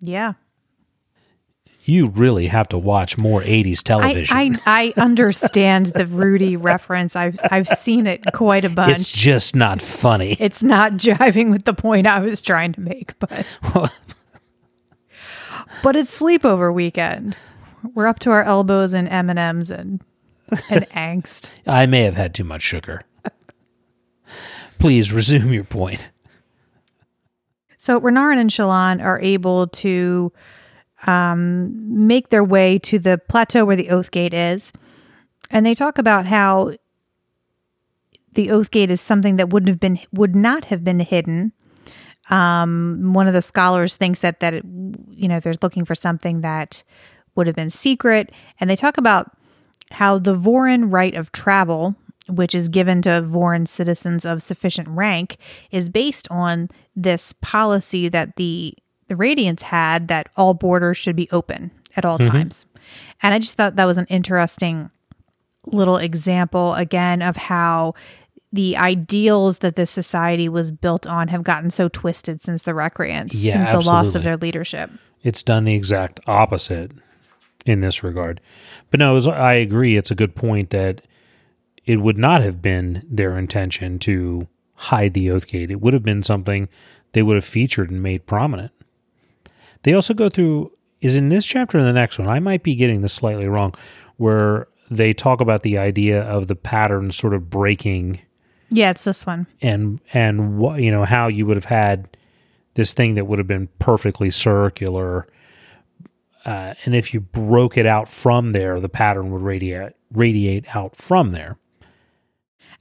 S4: Yeah.
S3: You really have to watch more 80s
S4: I,
S3: television.
S4: I <laughs> I understand the Rudy reference. I've I've seen it quite a bunch.
S3: it's just not funny.
S4: it's not jiving with the point I was trying to make, but <laughs> but it's sleepover weekend. We're up to our elbows in M and M's and and <laughs> angst.
S3: I may have had too much sugar. Please resume your point.
S4: So Renarin and Shallan are able to um, make their way to the plateau where the Oath Gate is, and they talk about how the Oath Gate is something that wouldn't have been would not have been hidden. Um, one of the scholars thinks that that it, you know they're looking for something that would have been secret, and they talk about how the Vorin right of travel, which is given to Vorin citizens of sufficient rank, is based on this policy that the the Radiants had that all borders should be open at all mm-hmm. times. And I just thought that was an interesting little example again of how the ideals that this society was built on have gotten so twisted since the Recreants,
S3: Yeah,
S4: since the loss of their leadership.
S3: It's done the exact opposite in this regard. But no, was- I agree. It's a good point that it would not have been their intention to hide the Oathgate. It would have been something they would have featured and made prominent. They also go through, is in this chapter or the next one? I might be getting this slightly wrong, where they talk about the idea of the pattern sort of breaking
S4: Yeah, it's this one.
S3: and and what you know how you would have had this thing that would have been perfectly circular uh, and if you broke it out from there the pattern would radiate radiate out from there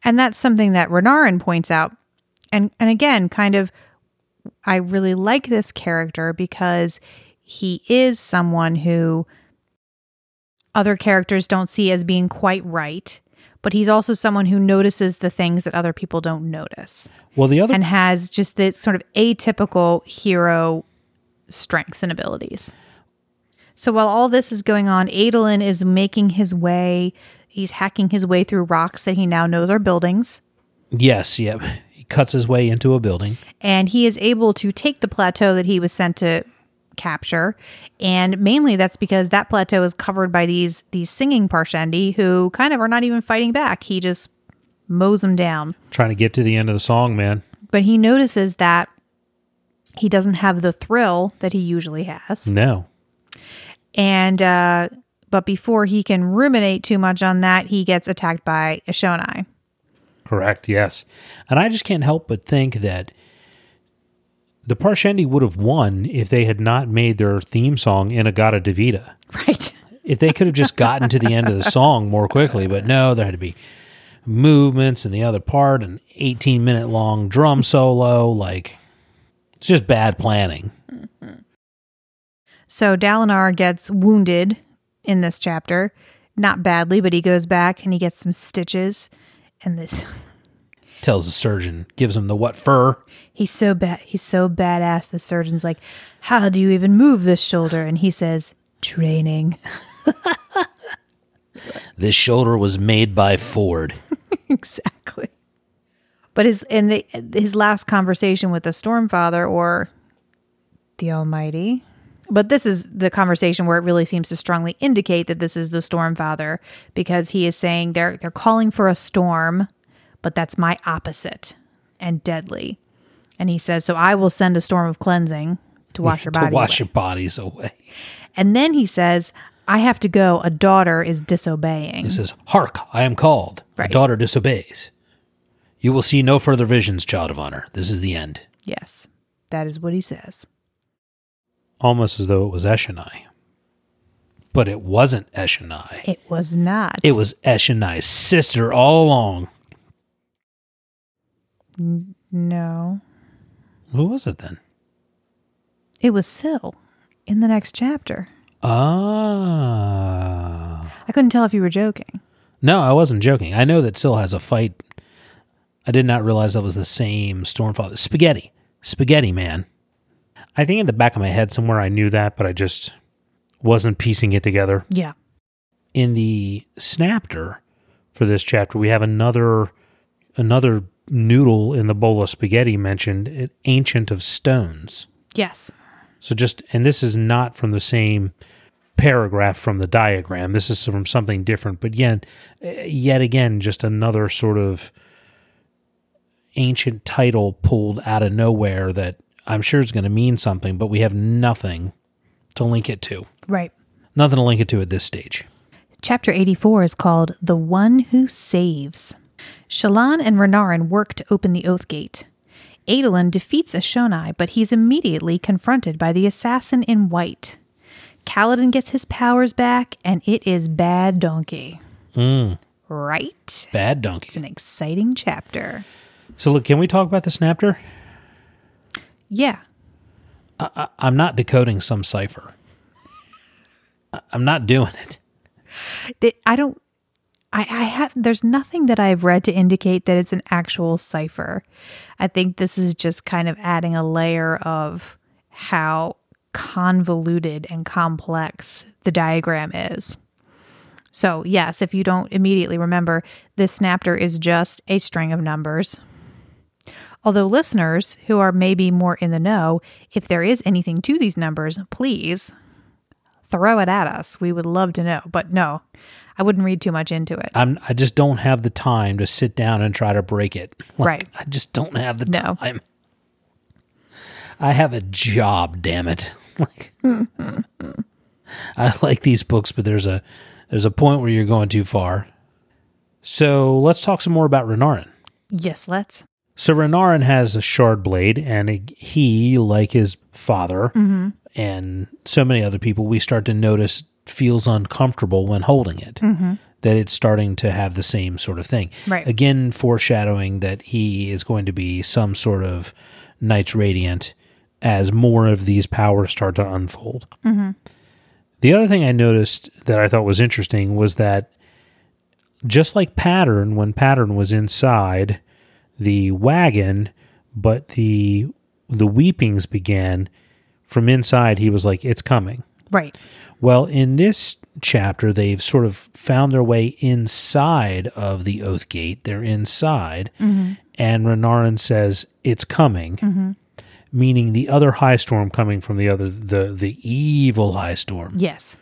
S4: And that's something that Renarin points out. And and again, kind of I really like this character because he is someone who other characters don't see as being quite right, but he's also someone who notices the things that other people don't notice
S3: Well, the other
S4: and has just this sort of atypical hero strengths and abilities. So while all this is going on, Adolin is making his way, he's hacking his way through rocks that he now knows are buildings.
S3: yes, yep. He cuts his way into a building.
S4: and he is able to take the plateau that he was sent to capture and mainly that's because that plateau is covered by these these singing parshendi who kind of are not even fighting back he just mows them down
S3: Trying to get to the end of the song, man.
S4: but he notices that he doesn't have the thrill that he usually has
S3: No.
S4: and uh but before he can ruminate too much on that he gets attacked by Eshonai.
S3: Correct, yes. And I just can't help but think that the Parshendi would have won if they had not made their theme song in In-A-Gadda-Da-Vida. <laughs>
S4: right
S3: If they could have just gotten to the end of the song more quickly, but no, there had to be movements in the other part, an 18 minute long drum solo. Like, it's just bad planning.
S4: So Dalinar gets wounded in this chapter. Not badly, but he goes back and he gets some stitches. And this <laughs>
S3: Tells the surgeon, gives him the what fur.
S4: he's so bad he's so badass. The surgeon's like, How do you even move this shoulder? And he says, Training. <laughs>
S3: This shoulder was made by Ford. <laughs>
S4: exactly. But his in the his last conversation with the Stormfather or the Almighty. But this is the conversation where it really seems to strongly indicate that this is the storm father because he is saying they're they're calling for a storm, but that's my opposite and deadly. And he says, "So I will send a storm of cleansing to wash your <laughs>
S3: to wash
S4: away."
S3: your bodies away.
S4: And then he says, "I have to go. A daughter is disobeying."
S3: He says, Hark, I am called.
S4: Right.
S3: The daughter disobeys. You will see no further visions, child of honor. This is the end.
S4: yes, that is what he says.
S3: Almost as though it was Eshonai. But it wasn't Eshonai.
S4: It was not.
S3: It was Eshonai's sister all along.
S4: no.
S3: Who was it then?
S4: It was Syl in the next chapter.
S3: Ah.
S4: I couldn't tell if you were joking.
S3: No, I wasn't joking. I know that Syl has a fight. I did not realize that was the same Stormfather. Spaghetti. Spaghetti Man. I think in the back of my head somewhere I knew that, but I just wasn't piecing it together.
S4: Yeah.
S3: in the snapter for this chapter we have another another noodle in the bowl of spaghetti mentioned ancient of stones
S4: Yes.
S3: so just and this is not from the same paragraph from the diagram this is from something different but yet yet again just another sort of ancient title pulled out of nowhere that i'm sure it's going to mean something but we have nothing to link it to
S4: Right.
S3: nothing to link it to at this stage
S4: Chapter 84 is called The One Who Saves. Shallan and Renarin work to open the Oath Gate. Adolin defeats Eshonai, but he's immediately confronted by the assassin in white. Kaladin gets his powers back, and it is bad donkey. Mm. Right?
S3: bad donkey
S4: It's an exciting chapter.
S3: So look, can we talk about the snapter?
S4: Yeah.
S3: I'm not decoding some cipher. I- I'm not doing it.
S4: They- I don't. I, I have. There's nothing that I've read to indicate that it's an actual cipher. I think this is just kind of adding a layer of how convoluted and complex the diagram is. So, yes, if you don't immediately remember, this snapter is just a string of numbers. Although listeners who are maybe more in the know, if there is anything to these numbers, please throw it at us. We would love to know. But no, I wouldn't read too much into it.
S3: I'm I just don't have the time to sit down and try to break it. <laughs> Like,
S4: Right.
S3: I just don't have the
S4: No.
S3: time. I have a job, damn it. <laughs> Like I like these books, but there's a there's a point where you're going too far. So let's talk some more about Renarin.
S4: Yes, let's.
S3: So Renarin has a shard blade, and he, like his father mm-hmm. and so many other people, we start to notice feels uncomfortable when holding it. Mm-hmm. That it's starting to have the same sort of thing.
S4: Right.
S3: Again, foreshadowing that he is going to be some sort of Knights Radiant as more of these powers start to unfold. Mm-hmm. The other thing I noticed that I thought was interesting was that just like Pattern, when Pattern was inside the wagon, but the the weepings began from inside, he was like, "It's coming."
S4: Right.
S3: Well, in this chapter, they've sort of found their way inside of the Oath Gate. They're inside, mm-hmm. and Renarin says, "It's coming," mm-hmm. meaning the other high storm coming from the other the the evil high storm
S4: Yes.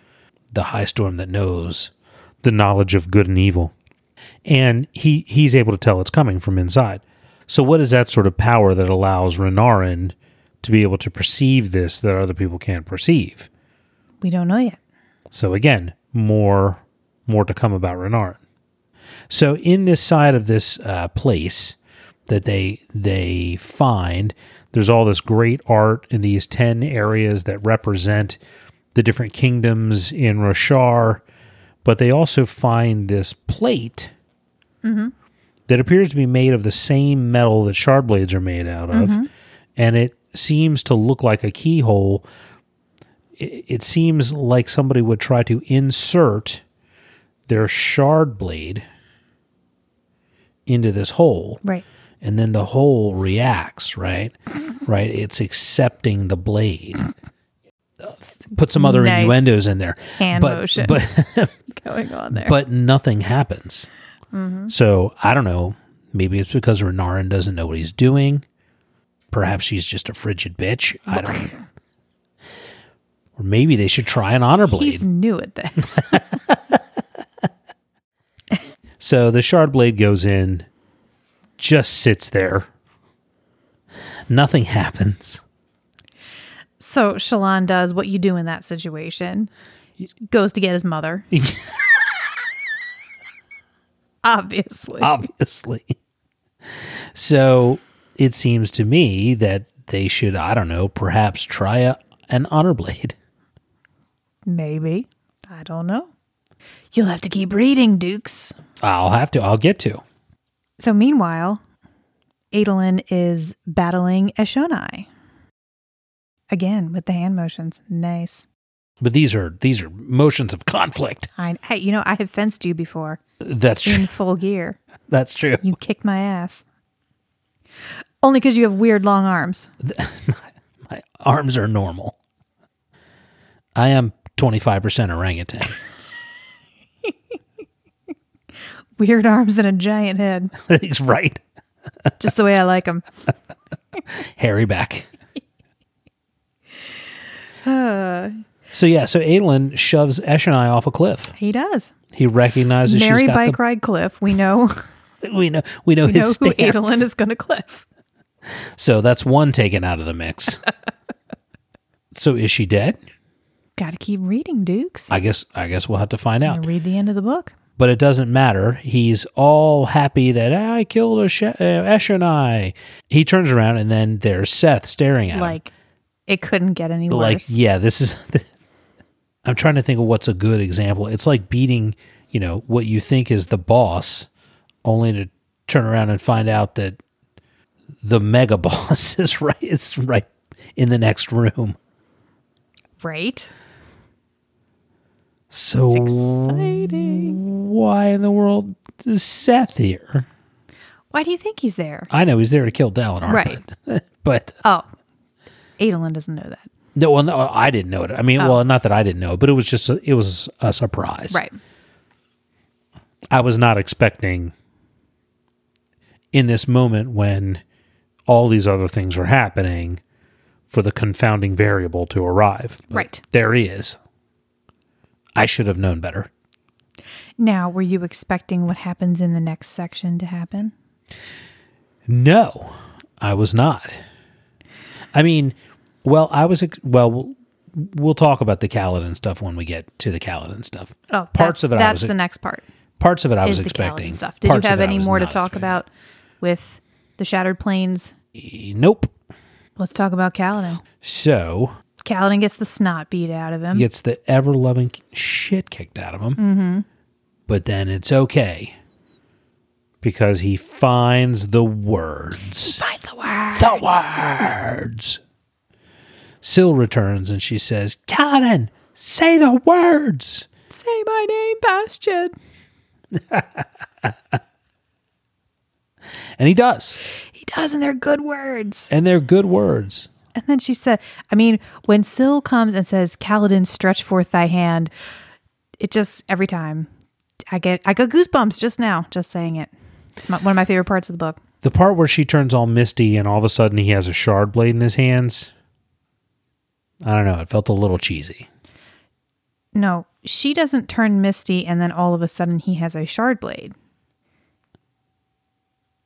S3: the high storm that knows the knowledge of good and evil. And he he's able to tell it's coming from inside. So what is that sort of power that allows Renarin to be able to perceive this that other people can't perceive?
S4: We don't know yet.
S3: So again, more more to come about Renarin. So in this side of this uh, place that they they find, there's all this great art in these ten areas that represent the different kingdoms in Roshar, but they also find this plate mm-hmm. that appears to be made of the same metal that shard blades are made out of, mm-hmm. and it seems to look like a keyhole. It, it seems like somebody would try to insert their shard blade into this hole
S4: Right.
S3: and then the hole reacts, right? <laughs> right? It's accepting the blade. Put some other
S4: Nice.
S3: innuendos in there.
S4: Hand
S3: but,
S4: motion.
S3: But <laughs>
S4: Going on there.
S3: but nothing happens. Mm-hmm. So I don't know. Maybe it's because Renarin doesn't know what he's doing. Perhaps she's just a frigid bitch. I don't. <laughs> Or maybe they should try an honor blade.
S4: He's new at this. <laughs>
S3: So the shard blade goes in, just sits there. Nothing happens.
S4: So Shallan does what you do in that situation. He Goes to get his mother. <laughs> Obviously.
S3: obviously. So it seems to me that they should, I don't know, perhaps try a, an honor blade.
S4: Maybe. I don't know. You'll have to keep reading, Dukes.
S3: I'll have to, I'll get to.
S4: So meanwhile, Adolin is battling Eshonai. Again with the hand motions. Nice.
S3: But these are these are motions of conflict.
S4: I, hey, you know, I have fenced you before
S3: That's true.
S4: in full gear. <laughs>
S3: That's true.
S4: You kicked my ass. Only because you have weird long arms. <laughs>
S3: My arms are normal. I am 25% orangutan. <laughs>
S4: Weird arms and a giant head.
S3: He's right.
S4: Just the way I like them.
S3: Hairy back. So yeah, so Adolin shoves Eshonai off a cliff.
S4: He does.
S3: He recognizes
S4: Mary
S3: she's got
S4: bike ride cliff. We know, <laughs>
S3: we know we know
S4: we
S3: his
S4: know who. Adolin is going to cliff.
S3: So that's one taken out of the mix. <laughs> so is she dead?
S4: Got to keep reading, Dukes.
S3: I guess I guess we'll have to find out.
S4: Read the end of the book.
S3: But it doesn't matter. He's all happy that "Ah, I killed a uh, Eshonai. He turns around and then there's Szeth staring at him.
S4: Like, it couldn't get any worse.
S3: Like yeah, this is. <laughs> I'm trying to think of what's a good example. It's like beating, you know, what you think is the boss, only to turn around and find out that the mega <laughs> boss is right. It's right in the next room.
S4: right?
S3: So
S4: Exciting.
S3: why in the world is Szeth here?
S4: Why do you think he's there?
S3: I know he's there to kill Dalinar,
S4: Right.
S3: But, <laughs> but
S4: Oh, Adolin doesn't know that.
S3: no, well, no, I didn't know it. I mean, oh. well, not that I didn't know it, but it was just a, it was a surprise.
S4: Right.
S3: I was not expecting in this moment when all these other things are happening for the confounding variable to arrive. But
S4: Right.
S3: There he is. I should have known better.
S4: Now, were you expecting what happens in the next section to happen?
S3: No, I was not. I mean, well, I was well. we'll- talk about the Kaladin stuff when we get to the Kaladin stuff.
S4: Oh,
S3: parts
S4: that's,
S3: of it. I
S4: That's
S3: was
S4: the next part.
S3: parts of it. I was expecting
S4: stuff. Did
S3: Parts
S4: you have any more to talk
S3: expecting.
S4: about with the Shattered Plains?
S3: Nope.
S4: Let's talk about Kaladin.
S3: So
S4: Kaladin gets the snot beat out of him.
S3: gets the ever loving shit kicked out of him. Mm-hmm. But then it's okay because he finds the words.
S4: Find the word.
S3: The words. Syl returns and she says, Kaladin, say the words.
S4: Say my name, Bastion.
S3: And he does.
S4: He does, and they're good words.
S3: And they're good words.
S4: And then she said, I mean, when Syl comes and says, Kaladin, stretch forth thy hand, it just, every time, I get, I got goosebumps just now, just saying it. It's my, one of my favorite parts of the book.
S3: The part where she turns all misty and all of a sudden he has a shard blade in his hands. I don't know. It felt a little cheesy.
S4: No, she doesn't turn misty and then all of a sudden he has a shard blade.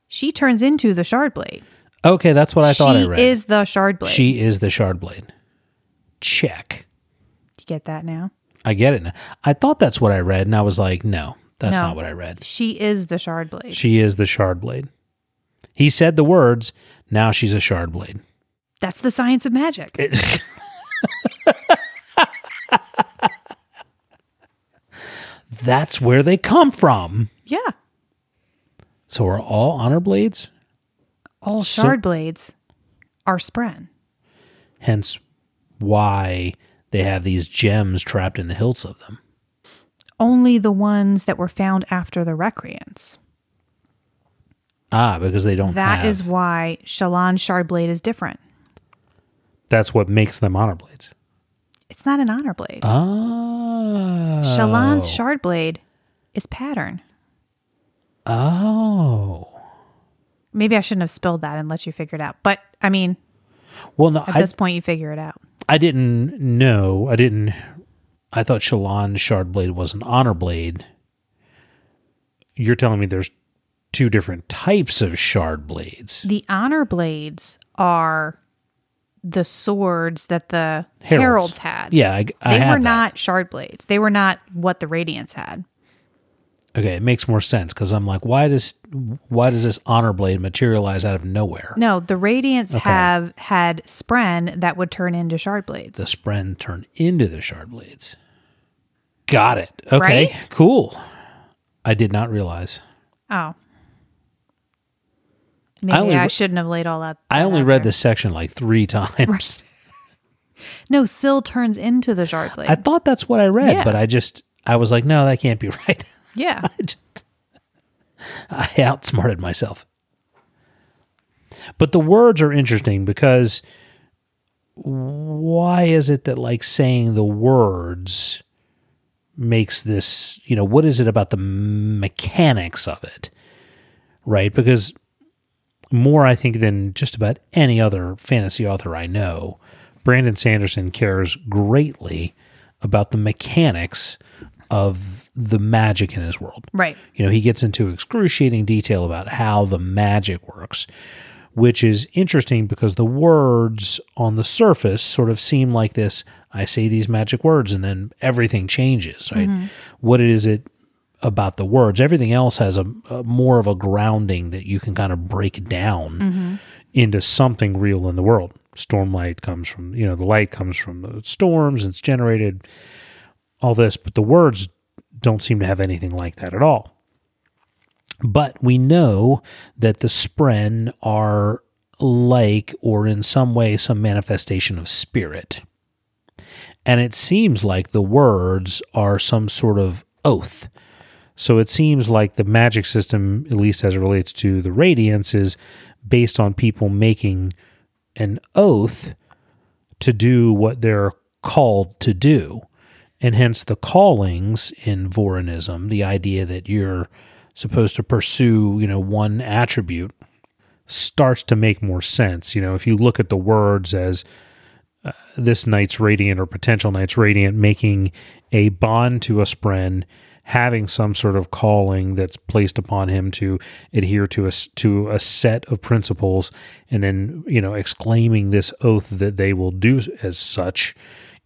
S4: She turns into the shard blade.
S3: Okay, that's what I thought
S4: she
S3: I read.
S4: is the shard blade.
S3: She is the shard blade. Check.
S4: Do you get that now?
S3: I get it now. I thought that's what I read, and I was like, no, that's
S4: No.
S3: not what I read.
S4: She is the shard blade.
S3: She is the shard blade. He said the words, now she's a shard blade.
S4: That's the science of magic. <laughs>
S3: That's where they come from.
S4: yeah.
S3: So are all honor blades?
S4: All
S3: So-
S4: shard blades are spren.
S3: Hence why they have these gems trapped in the hilts of them.
S4: Only the ones that were found after the recreants.
S3: Ah, because they don't
S4: That
S3: have.
S4: is why Shallan's shard blade is different.
S3: That's what makes them honor blades.
S4: It's not an honor blade.
S3: Oh.
S4: Shallan's shard blade is pattern.
S3: Oh.
S4: Maybe I shouldn't have spilled that and let you figure it out. But I mean,
S3: Well, no,
S4: at
S3: I,
S4: this point, you figure it out.
S3: I didn't know. I didn't. I thought Shallan's shard blade was an honor blade. You're telling me there's two different types of shard blades.
S4: The honor blades are the swords that the
S3: Heralds.
S4: heralds, had.
S3: Yeah, I, I
S4: They were
S3: that.
S4: not shard blades. They were not what the Radiants had.
S3: Okay, it makes more sense because I'm like, why does why does this honor blade materialize out of nowhere?
S4: No, the Radiants have had spren that would turn into shard blades.
S3: The spren turn into the shard blades. Got it. Okay,
S4: Right?
S3: cool. I did not realize.
S4: oh. Maybe I,
S3: only re-
S4: shouldn't have laid all that.
S3: I only read
S4: there.
S3: this section like three <laughs> times.
S4: No, Syl turns into the shard.
S3: I thought that's what I read,
S4: Yeah.
S3: but I just I was like, no, that can't be <laughs> right.
S4: yeah. <laughs>
S3: I just I outsmarted myself. But the words are interesting because why is it that like saying the words makes this, you know, what is it about the mechanics of it? Right? Because more I think than just about any other fantasy author I know, Brandon Sanderson cares greatly about the mechanics of the magic in his world.
S4: Right.
S3: You know, he gets into excruciating detail about how the magic works, which is interesting because the words on the surface sort of seem like this I say these magic words and then everything changes, right? Mm-hmm. What is it about the words? Everything else has a, a more of a grounding that you can kind of break down mm-hmm. into something real in the world. Stormlight comes from, you know, the light comes from the storms, it's generated all this, but the words don't seem to have anything like that at all. But we know that the spren are like, or in some way, some manifestation of spirit. And it seems like the words are some sort of oath. So it seems like the magic system, at least as it relates to the radiance, is based on people making an oath to do what they're called to do. And hence the callings in Vorinism, the idea that you're supposed to pursue, you know, one attribute starts to make more sense. You know, if you look at the words as uh, this knight's radiant or potential knight's radiant making a bond to a spren, having some sort of calling that's placed upon him to adhere to a to a set of principles, and then you know exclaiming this oath that they will do as such,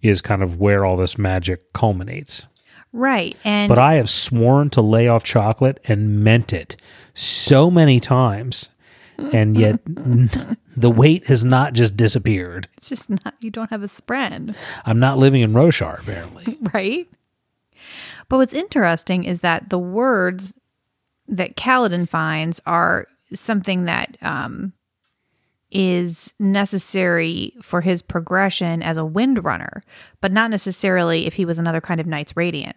S3: is kind of where all this magic culminates.
S4: Right. And
S3: But I have sworn to lay off chocolate and meant it so many times. And yet <laughs> the weight has not just disappeared.
S4: it's just not, you don't have a spread.
S3: I'm not living in Roshar, apparently. <laughs>
S4: right? But what's interesting is that the words that Kaladin finds are something that um, is necessary for his progression as a windrunner, but not necessarily if he was another kind of Knights Radiant.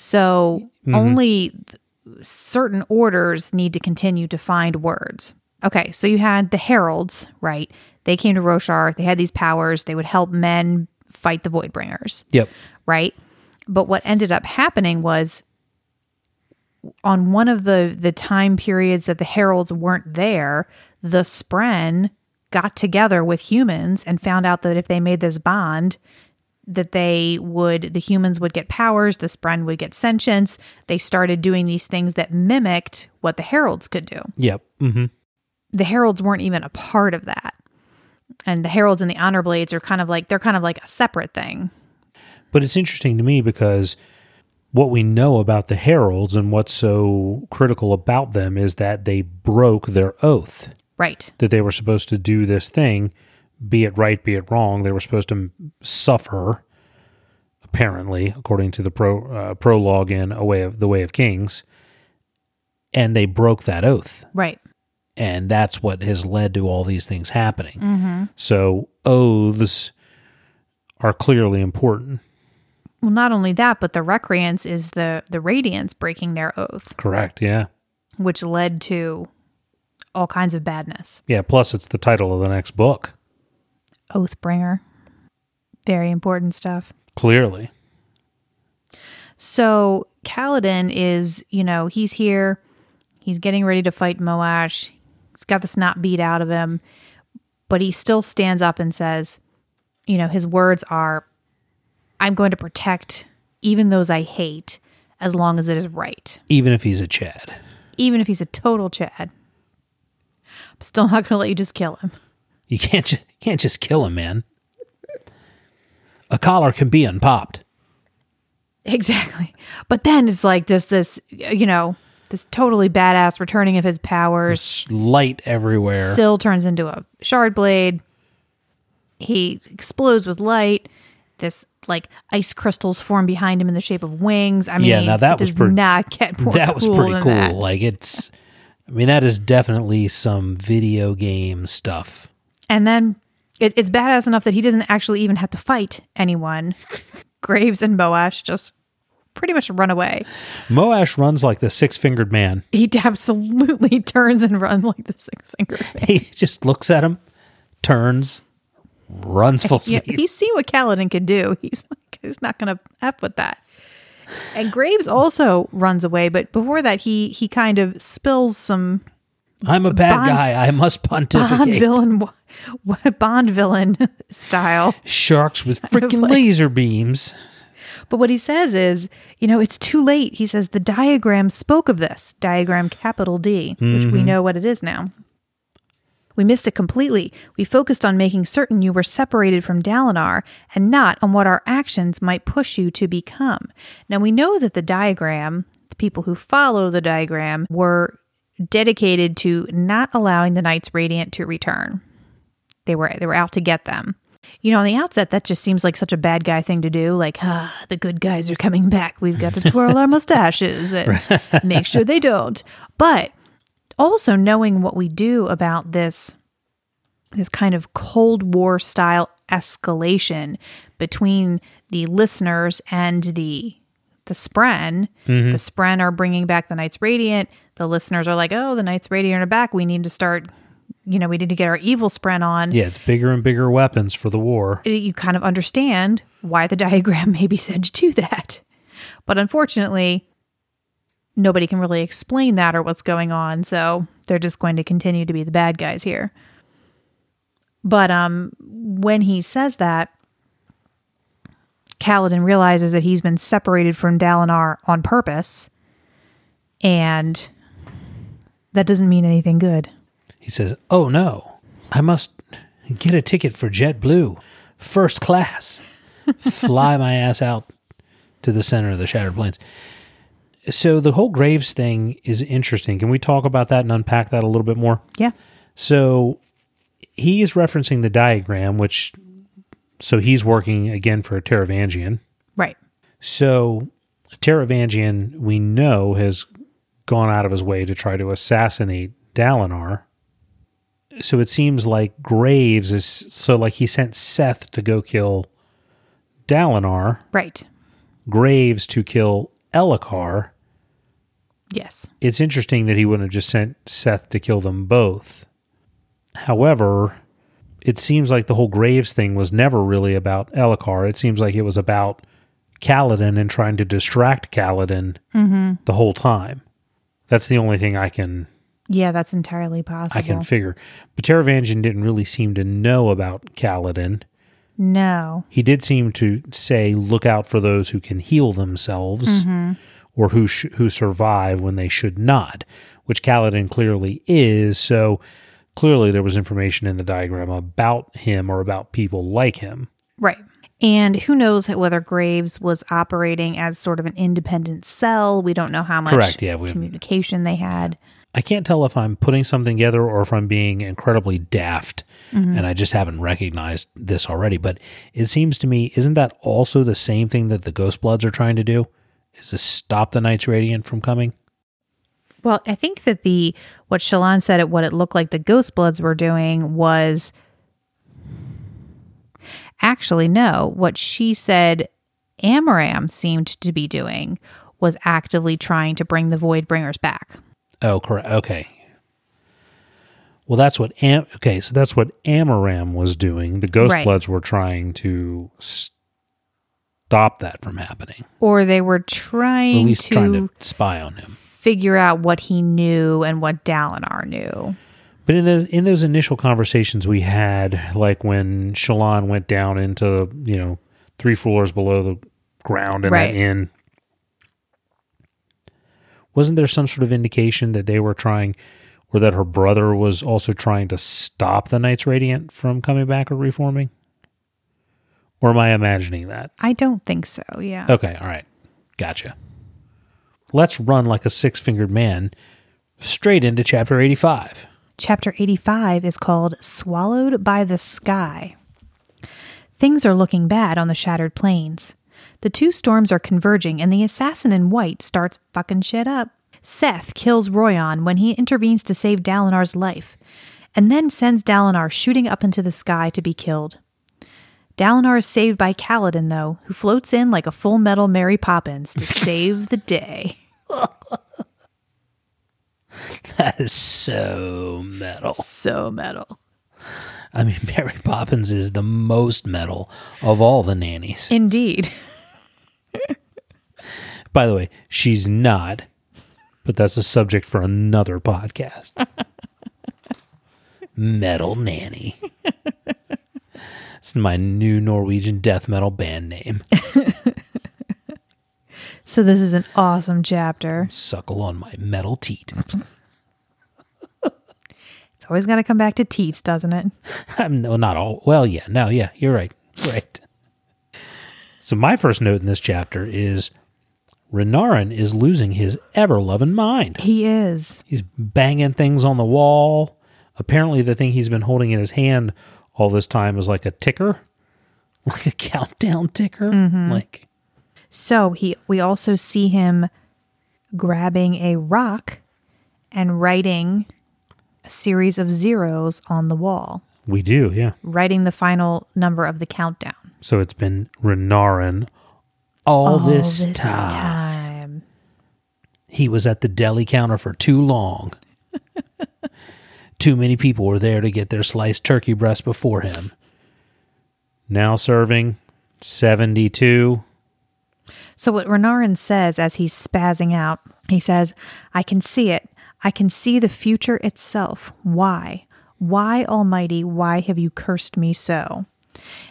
S4: So mm-hmm. only th- certain orders need to continue to find words. Okay, so you had the heralds, right? They came to Roshar, they had these powers, they would help men fight the Voidbringers
S3: Yep.
S4: right? But what ended up happening was on one of the the time periods that the heralds weren't there, the Spren got together with humans and found out that if they made this bond that they would the humans would get powers, the Spren would get sentience. They started doing these things that mimicked what the heralds could do.
S3: Yep. hmm
S4: The heralds weren't even a part of that. And the heralds and the honor blades are kind of like they're kind of like a separate thing.
S3: But it's interesting to me because what we know about the heralds and what's so critical about them is that they broke their oath
S4: Right.
S3: that they were supposed to do this thing, be it right, be it wrong. They were supposed to suffer, apparently, according to the pro, uh, prologue in A Way of the Way of Kings, and they broke that oath,
S4: Right.
S3: and that's what has led to all these things happening. So oaths are clearly important.
S4: Well, not only that, but the recreants is the the radiants breaking their oath,
S3: Correct. Yeah.
S4: which led to all kinds of badness.
S3: Yeah. Plus, it's the title of the next book.
S4: Oathbringer, very important stuff.
S3: Clearly.
S4: So Kaladin is, you know, he's here. He's getting ready to fight Moash. He's got the snot beat out of him, but he still stands up and says, you know, his words are, "I'm going to protect even those I hate, as long as it is right."
S3: Even if he's a Chad.
S4: even if he's a total Chad. I'm still not going to let you just kill him.
S3: You can't ju- can't just kill him, man. A collar can be unpopped.
S4: Exactly. But then it's like this, this, you know, this totally badass returning of his powers.
S3: There's light everywhere.
S4: Syl turns into a shard blade. He explodes with light. This like ice crystals form behind him in the shape of wings. I mean,
S3: Yeah, now that
S4: it
S3: was pretty-
S4: not get more
S3: that was
S4: cool
S3: pretty cool.
S4: that.
S3: Like it's, I mean, that is definitely some video game stuff.
S4: And then it, it's badass enough that he doesn't actually even have to fight anyone. <laughs> Graves and Moash just pretty much run away.
S3: Moash runs like the six fingered man.
S4: He <laughs> absolutely turns and runs like the six fingered man.
S3: He just looks at him, turns, runs full
S4: Yeah,
S3: speed.
S4: he's seen what Kaladin can do. He's like, he's not going to f with that. And Graves also runs away, but before that, he he kind of spills some
S3: I'm a bad
S4: Bond-
S3: guy. I must
S4: Bond
S3: pontificate.
S4: villain, <laughs> Bond villain <laughs> style.
S3: Sharks with <laughs> freaking
S4: like-
S3: laser beams.
S4: But what he says is, you know, it's too late. He says the diagram spoke of this diagram capital D, which we mm-hmm. know what it is now. We missed it completely. We focused on making certain you were separated from Dalinar and not on what our actions might push you to become. Now, we know that the diagram, the people who follow the diagram, were dedicated to not allowing the Knights Radiant to return. They were they were out to get them. You know, on the outset, that just seems like such a bad guy thing to do. Like, ah, the good guys are coming back. We've got to twirl our mustaches and <laughs> make sure they don't. But also knowing what we do about this this kind of Cold War style escalation between the listeners and the the Spren. The Spren are bringing back the Knights Radiant. The listeners are like, "Oh, the Knights Radiant are back. We need to start. You know, we need to get our evil Spren on."
S3: Yeah, it's bigger and bigger weapons for the war.
S4: you kind of understand why the <laughs> diagram maybe said to do that. But unfortunately, nobody can really explain that or what's going on, so they're just going to continue to be the bad guys here. But um when he says that, Kaladin realizes that he's been separated from Dalinar on purpose, and that doesn't mean anything good.
S3: He says, Oh no, I must get a ticket for JetBlue, first class. <laughs> Fly my ass out to the center of the Shattered Plains. So the whole Graves thing is interesting. Can we talk about that and unpack that a little bit more?
S4: Yeah.
S3: So he is referencing the diagram, which so he's working again for a Taravangian.
S4: Right.
S3: So Taravangian, we know, has gone out of his way to try to assassinate Dalinar. So it seems like Graves is so like he sent Szeth to go kill Dalinar,
S4: Right.
S3: Graves to kill Elhokar.
S4: Yes.
S3: It's interesting that he wouldn't have just sent Szeth to kill them both. However, it seems like the whole Graves thing was never really about Elhokar. It seems like it was about Kaladin and trying to distract Kaladin mm-hmm. the whole time. That's the only thing I can
S4: Yeah, that's entirely possible.
S3: I can figure. But Taravangian didn't really seem to know about Kaladin.
S4: no.
S3: He did seem to say, "Look out for those who can heal themselves, mm-hmm. or who sh- who survive when they should not," which Kaladin clearly is. So clearly, there was information in the diagram about him or about people like him.
S4: Right. And who knows whether Graves was operating as sort of an independent cell. We don't know how much
S3: Correct, yeah, we-
S4: communication they had.
S3: I can't tell if I'm putting something together or if I'm being incredibly daft mm-hmm. and I just haven't recognized this already. But it seems to me, isn't that also the same thing that the Ghost Bloods are trying to do? Is to stop the Knights Radiant from coming?
S4: Well, I think that the what Shallan said at what it looked like the Ghost Bloods were doing was actually no. What she said Amaram seemed to be doing was actively trying to bring the Void Bringers back.
S3: Oh, correct. Okay. Well, that's what Am- okay. So that's what Amaram was doing. The Ghost
S4: Right.
S3: Bloods were trying to stop that from happening.
S4: Or they were
S3: Or at
S4: trying
S3: least
S4: to,
S3: trying to spy on him.
S4: figure out what he knew and what Dalinar knew.
S3: But in the in those initial conversations we had, like when Shallan went down into you know three floors below the ground in
S4: Right.
S3: that inn, wasn't there some sort of indication that they were trying, or that her brother was also trying to stop the Knights Radiant from coming back or reforming? Or am I imagining that?
S4: I don't think so. Yeah.
S3: Okay, all right, gotcha. Let's run like a six fingered man straight into chapter eighty five.
S4: Chapter 85 is called Swallowed by the Sky. Things are looking bad on the shattered plains. The two storms are converging, and the assassin in white starts fucking shit up. Szeth kills Roion when he intervenes to save Dalinar's life, and then sends Dalinar shooting up into the sky to be killed. Dalinar is saved by Kaladin, though, who floats in like a full metal Mary Poppins to save the day. <laughs>
S3: That is so metal.
S4: So metal.
S3: I mean, Mary Poppins is the most metal of all the nannies.
S4: Indeed.
S3: By the way, she's not, but that's a subject for another podcast. <laughs> metal Nanny. It's my new Norwegian death metal band name. <laughs>
S4: So, this is an awesome chapter.
S3: Suckle on my metal teat. <laughs>
S4: It's always got to come back to teats, doesn't it?
S3: I'm no, not all. Well, yeah, no, yeah, you're right. Right. So my first note in this chapter is Renarin is losing his ever loving mind.
S4: He is.
S3: He's banging things on the wall. Apparently, the thing he's been holding in his hand all this time is like a ticker, <laughs> like a countdown ticker. Mm-hmm. Like,
S4: So he we also see him grabbing a rock and writing a series of zeros on the wall,
S3: we do, yeah.
S4: writing the final number of the countdown.
S3: So it's been Renarin all, this, time.
S4: time.
S3: He was at the deli counter for too long. too many people were there to get their sliced turkey breast before him. Now serving 72.
S4: So what Renarin says as he's spazzing out, he says, I can see it. I can see the future itself. Why? Why, Almighty, why have you cursed me so?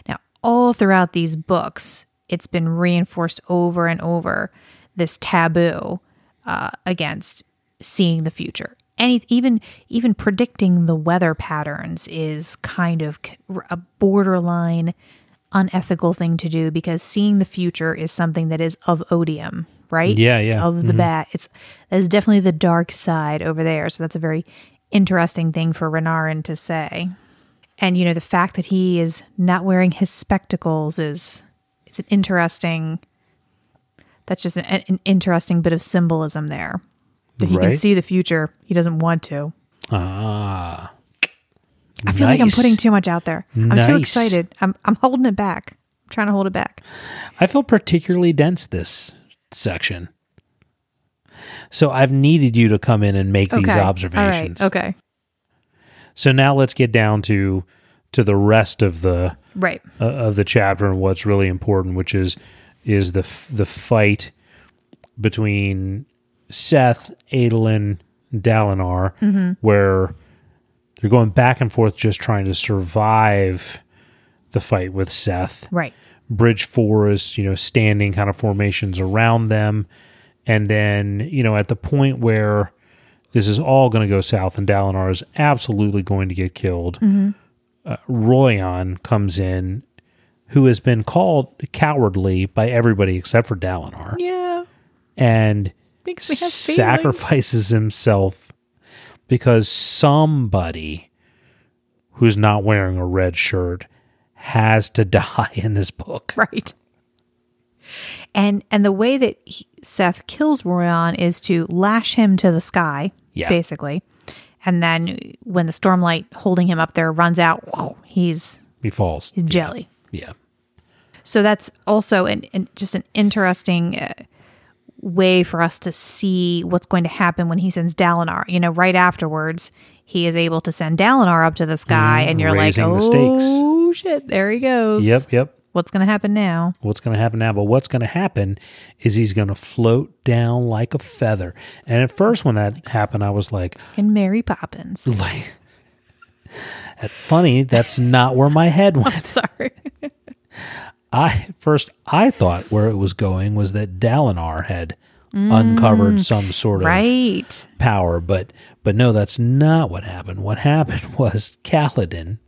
S4: Now, all throughout these books, it's been reinforced over and over this taboo uh, against seeing the future. Any, even even predicting the weather patterns is kind of a borderline unethical thing to do because seeing the future is something that is of odium, right?
S3: Yeah,
S4: It's
S3: yeah.
S4: of the bat, It's that is definitely the dark side over there. So that's a very interesting thing for Renarin to say. And you know, the fact that he is not wearing his spectacles is is an interesting. That's just an, an interesting bit of symbolism there. That he can see the future, he doesn't want to.
S3: Ah.
S4: I feel like I'm putting too much out there. I'm too excited. I'm I'm holding it back. I'm trying to hold it back.
S3: I feel particularly dense this section. So I've needed you to come in and make these observations.
S4: All right. Okay.
S3: So now let's get down to to the rest of the
S4: Right.
S3: uh, of the chapter and what's really important, which is is the f- the fight between Szeth, Adolin, Dalinar,
S4: Mm-hmm.
S3: where they're going back and forth just trying to survive the fight with Szeth.
S4: Right.
S3: Bridge Four is you know standing kind of formations around them, and then you know at the point where this is all going to go south and Dalinar is absolutely going to get killed. Uh, Roion comes in, who has been called cowardly by everybody except for Dalinar,
S4: Yeah.
S3: and
S4: Makes me have feelings.
S3: sacrifices himself because somebody who's not wearing a red shirt has to <laughs> die in this book.
S4: Right. And and the way that he, Szeth kills Roion is to lash him to the sky,
S3: Yeah.
S4: basically. And then when the stormlight holding him up there runs out, he's
S3: He falls.
S4: he's jelly.
S3: Yeah.
S4: So that's also an, an just an interesting uh, way for us to see what's going to happen when he sends Dalinar. You know, right afterwards, he is able to send Dalinar up to the sky, and you're like,
S3: raising the stakes.
S4: oh shit, there he goes.
S3: Yep. Yep.
S4: What's going to happen now?
S3: What's going to happen now? But what's going to happen is he's going to float down like a feather. And at first, when that happened, I was like,
S4: And Mary Poppins. <laughs>
S3: like, funny. That's not where my head <laughs> went.
S4: Sorry.
S3: I first I thought where it was going was that Dalinar had uncovered mm, some sort of
S4: right.
S3: power, but but no, that's not what happened. What happened <laughs> was Kaladin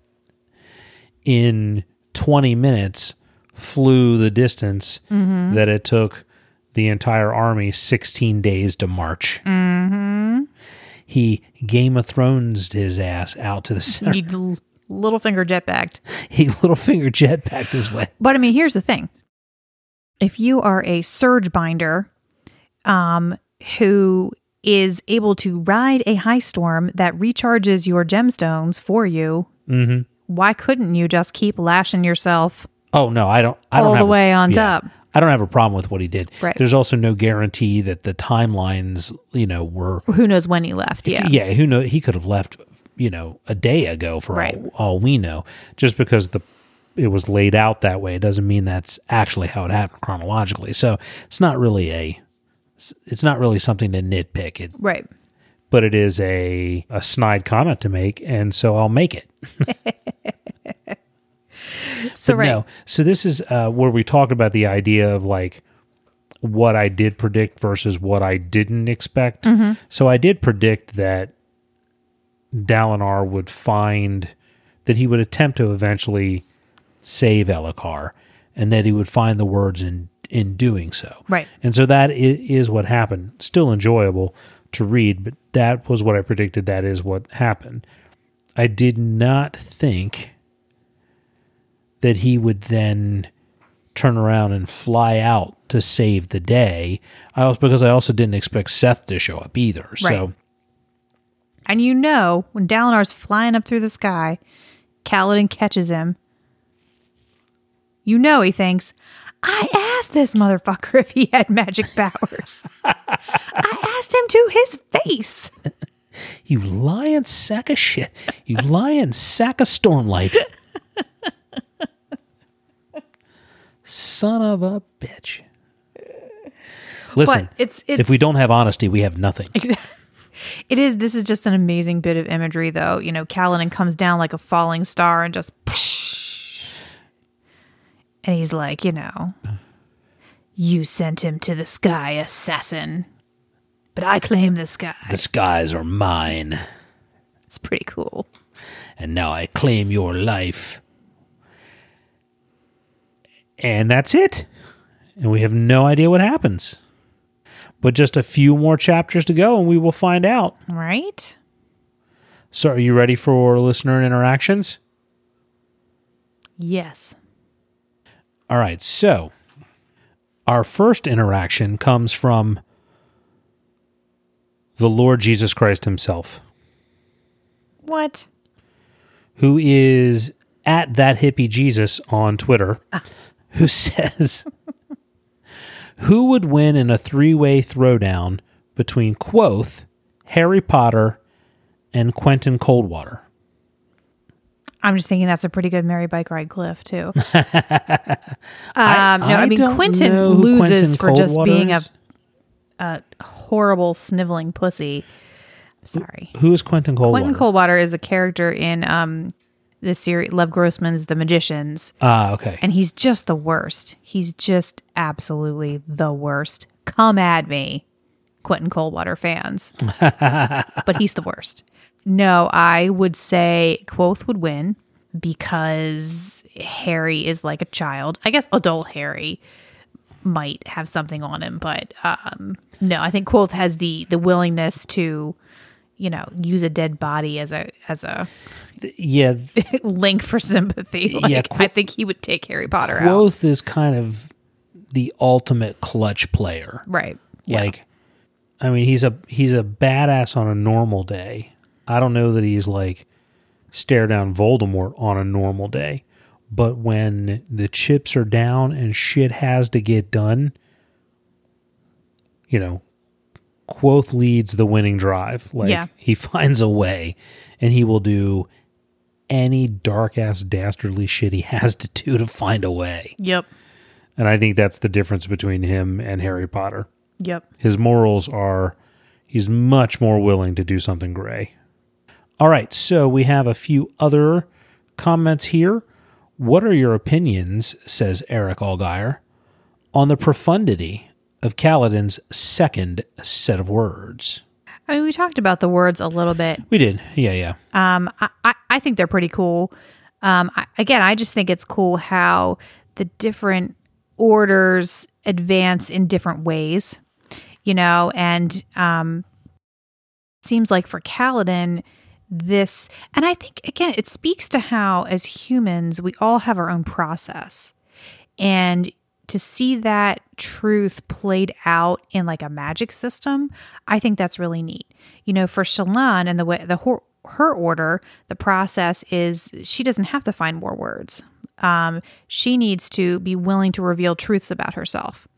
S3: in 20 minutes flew the distance that it took the entire army 16 days to march. Mm-hmm. He Game of Thrones his ass out to the center. <laughs>
S4: He Littlefinger jetpacked.
S3: he Littlefinger jetpacked his way.
S4: But I mean, here's the thing. If you are a surge binder um, who is able to ride a high storm that recharges your gemstones for you,
S3: Mm-hmm.
S4: Why couldn't you just keep lashing yourself?
S3: Oh no, I don't. I don't
S4: All the
S3: have a-
S4: way on
S3: yeah.
S4: top.
S3: I don't have a problem with what he did.
S4: Right.
S3: There's also no guarantee that the timelines, you know, were.
S4: Who knows when he left? Yeah.
S3: Yeah, who know? He could have left, you know, a day ago for
S4: Right.
S3: all, all we know. Just because the it was laid out that way it doesn't mean that's actually how it happened chronologically. So it's not really a. It's not really something to nitpick it,
S4: Right.
S3: But it is a a snide comment to make, and so I'll make it. <laughs>
S4: So right.
S3: No. So this is uh, where we talked about the idea of like what I did predict versus what I didn't expect.
S4: Mm-hmm.
S3: So I did predict that Dalinar would find that he would attempt to eventually save Elhokar, and that he would find the words in in doing so.
S4: Right.
S3: And so that is, what happened. Still enjoyable to read, but that was what I predicted. That is what happened. I did not think that he would then turn around and fly out to save the day. I also because I also didn't expect Szeth to show up either. So
S4: And you know, when Dalinar's flying up through the sky, Kaladin catches him. You know he thinks, I asked this motherfucker <laughs> if he had magic powers. <laughs> I asked him to his face. <laughs>
S3: you lying sack of shit. You lying sack of stormlight. Son of a bitch. Listen,
S4: it's- it's-
S3: if we don't have honesty, we have nothing. <laughs>
S4: It is. This is just an amazing bit of imagery, though. You know, Kaladin comes down like a falling star and just, <laughs> and he's like, you know, you sent him to the sky, assassin, but I claim the sky.
S3: The skies are mine,
S4: It's pretty cool.
S3: and now I claim your life. And that's it. And we have no idea what happens. But just a few more chapters to go, and we will find out.
S4: Right?
S3: So, are you ready for listener interactions?
S4: Yes.
S3: All right. So, our first interaction comes from the Lord Jesus Christ himself,
S4: What?
S3: who is at that hippie Jesus on Twitter, who <laughs> says, Who would win in a three way throwdown between Kvothe, Harry Potter, and Quentin Coldwater?
S4: I'm just thinking that's a pretty good Mary Bike Ride Cliff too. <laughs> um, no, I,
S3: I
S4: mean Quentin loses
S3: Quentin
S4: for just being
S3: is.
S4: a horrible sniveling pussy. Sorry.
S3: Who is Quentin Coldwater?
S4: Quentin Coldwater is a character in um the series Lev Grossman's The Magicians,
S3: Ah, okay.
S4: and he's just the worst. He's just absolutely the worst. Come at me, Quentin Coldwater fans. <laughs> but he's the worst. No, I would say Kvothe would win because Harry is like a child. I guess adult Harry might have something on him, but um, no, I think Kvothe has the the willingness to, you know, use a dead body as a as a
S3: yeah, <laughs>
S4: link for sympathy. Like,
S3: Yeah, Qu-
S4: I think he would take Harry Potter out.
S3: Kvothe is kind of the ultimate clutch player.
S4: Right. Yeah.
S3: Like, I mean, he's a he's a badass on a normal day. I don't know that he's like stare down Voldemort on a normal day, but when the chips are down and shit has to get done, you know, Kvothe leads the winning drive. Like
S4: Yeah.
S3: he <laughs> finds a way, and he will do any dark ass dastardly shit he has to do to find a way.
S4: Yep.
S3: And I think that's the difference between him and Harry Potter.
S4: Yep.
S3: His morals are he's much more willing to do something gray. All right, so we have a few other comments here. What are your opinions, says Eric Allgaier, on the profundity of Kaladin's second set of words?
S4: I mean, we talked about the words a little bit.
S3: We did. Yeah, yeah.
S4: Um, I, I, I think they're pretty cool. Um, I, again, I just think it's cool how the different orders advance in different ways, you know, and um, it seems like for Kaladin, this, and I think again, it speaks to how as humans we all have our own process, and to see that truth played out in like a magic system, I think that's really neat. You know, for Shallan and the way the her, her order, the process is she doesn't have to find more words. Um, she needs to be willing to reveal truths about herself,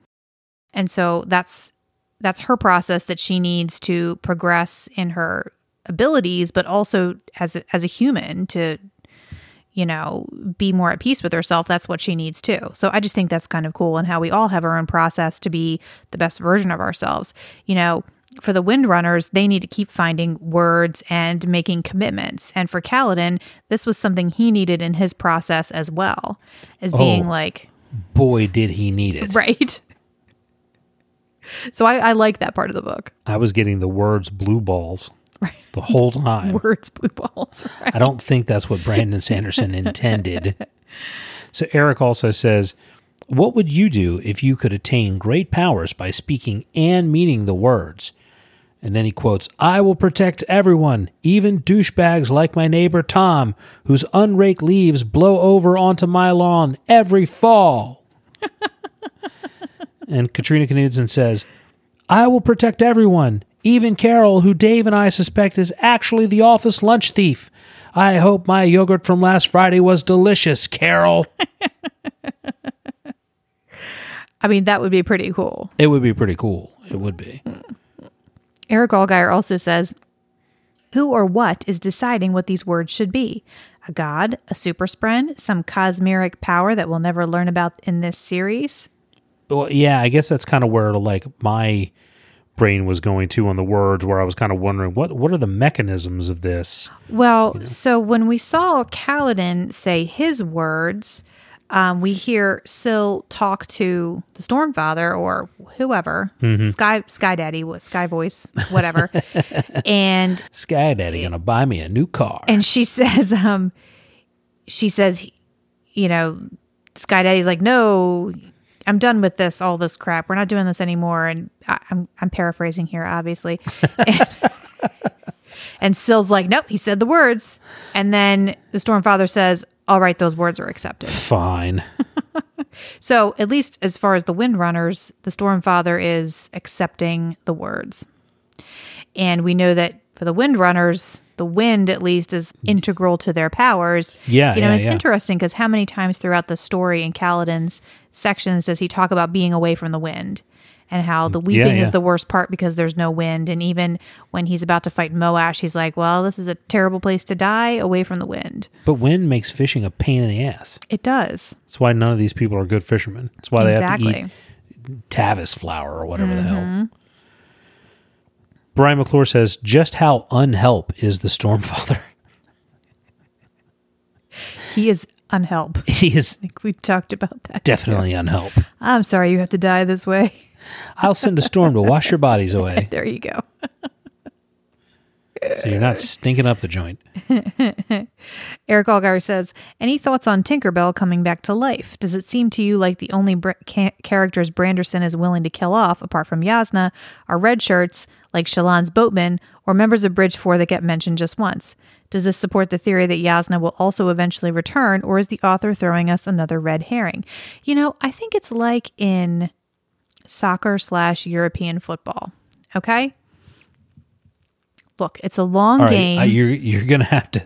S4: and so that's that's her process that she needs to progress in her abilities, but also as a, as a human to you know, be more at peace with herself, that's what she needs too. So I just think that's kind of cool and how we all have our own process to be the best version of ourselves. You know, for the Windrunners, they need to keep finding words and making commitments. And for Kaladin, this was something he needed in his process as well, as oh. being
S3: Oh.
S4: like,
S3: Boy, did he need it.
S4: right. <laughs> So I, I like that part of the book.
S3: I was getting the words blue balls
S4: Right.
S3: the whole time. <laughs>
S4: Words, blue balls. Right.
S3: I don't think that's what Brandon Sanderson intended. <laughs> So Eric also says, What would you do if you could attain great powers by speaking and meaning the words? And then he quotes, I will protect everyone, even douchebags like my neighbor Tom, whose unraked leaves blow over onto my lawn every fall. <laughs> and Katrina Knudsen says, I will protect everyone, even Carol, who Dave and I suspect is actually the office lunch thief. I hope my yogurt from last Friday was delicious, Carol. <laughs>
S4: I mean, that would be pretty cool.
S3: it would be pretty cool. It would be.
S4: Eric Allgaier also says, Who or what is deciding what these words should be? A god, a super spren, some cosmeric power that we'll never learn about in this series?
S3: Well, yeah, I guess that's kind of where like my brain was going to on the words where I was kind of wondering what what are the mechanisms of this?
S4: Well, so when we saw Kaladin say his words, um, we hear Syl talk to the Stormfather or whoever, Sky Sky Daddy, Sky Voice, whatever, <laughs> and
S3: Sky Daddy gonna buy me a new car.
S4: and she <laughs> says um she says you know sky daddy's like no i'm done with this all this crap. We're not doing this anymore. And I, i'm i'm paraphrasing here obviously. <laughs> And, and Syl's like nope he said the words. And then the stormfather says all right those words are accepted.
S3: Fine. <laughs>
S4: so at least as far as the windrunners the stormfather is accepting the words. And we know that for the windrunners the wind at least is integral to their powers.
S3: Yeah,
S4: you know,
S3: yeah,
S4: it's
S3: yeah.
S4: interesting because how many times throughout the story in Kaladin's sections does he talk about being away from the wind? And how the mm, weeping
S3: yeah.
S4: is the worst part because there's no wind. And even when he's about to fight Moash, he's like, Well, this is a terrible place to die away from the wind.
S3: But wind makes fishing a pain in the ass.
S4: It does.
S3: That's why none of these people are good fishermen. That's why they
S4: exactly.
S3: have to eat lavis flour or whatever the hell. Mm-hmm. Brian McClure says, just how unhelp is the Stormfather? <laughs>
S4: He is unhelp. <laughs>
S3: he is
S4: I think we talked about that.
S3: definitely unhelp.
S4: I'm sorry you have to die this way. <laughs>
S3: I'll send a storm to wash your bodies away
S4: There you go.
S3: so you're not stinking up the joint.
S4: Eric Allgaier says, Any thoughts on Tinkerbell coming back to life? Does it seem to you like the only br- ca- characters Branderson is willing to kill off, apart from Jasnah, are red shirts, like Shallan's boatman, or members of Bridge 4 that get mentioned just once? Does this support the theory that Jasnah will also eventually return, or is the author throwing us another red herring? You know, I think it's like in soccer slash European football. Okay? Look, it's a long
S3: right,
S4: game.
S3: uh, you're you're gonna have to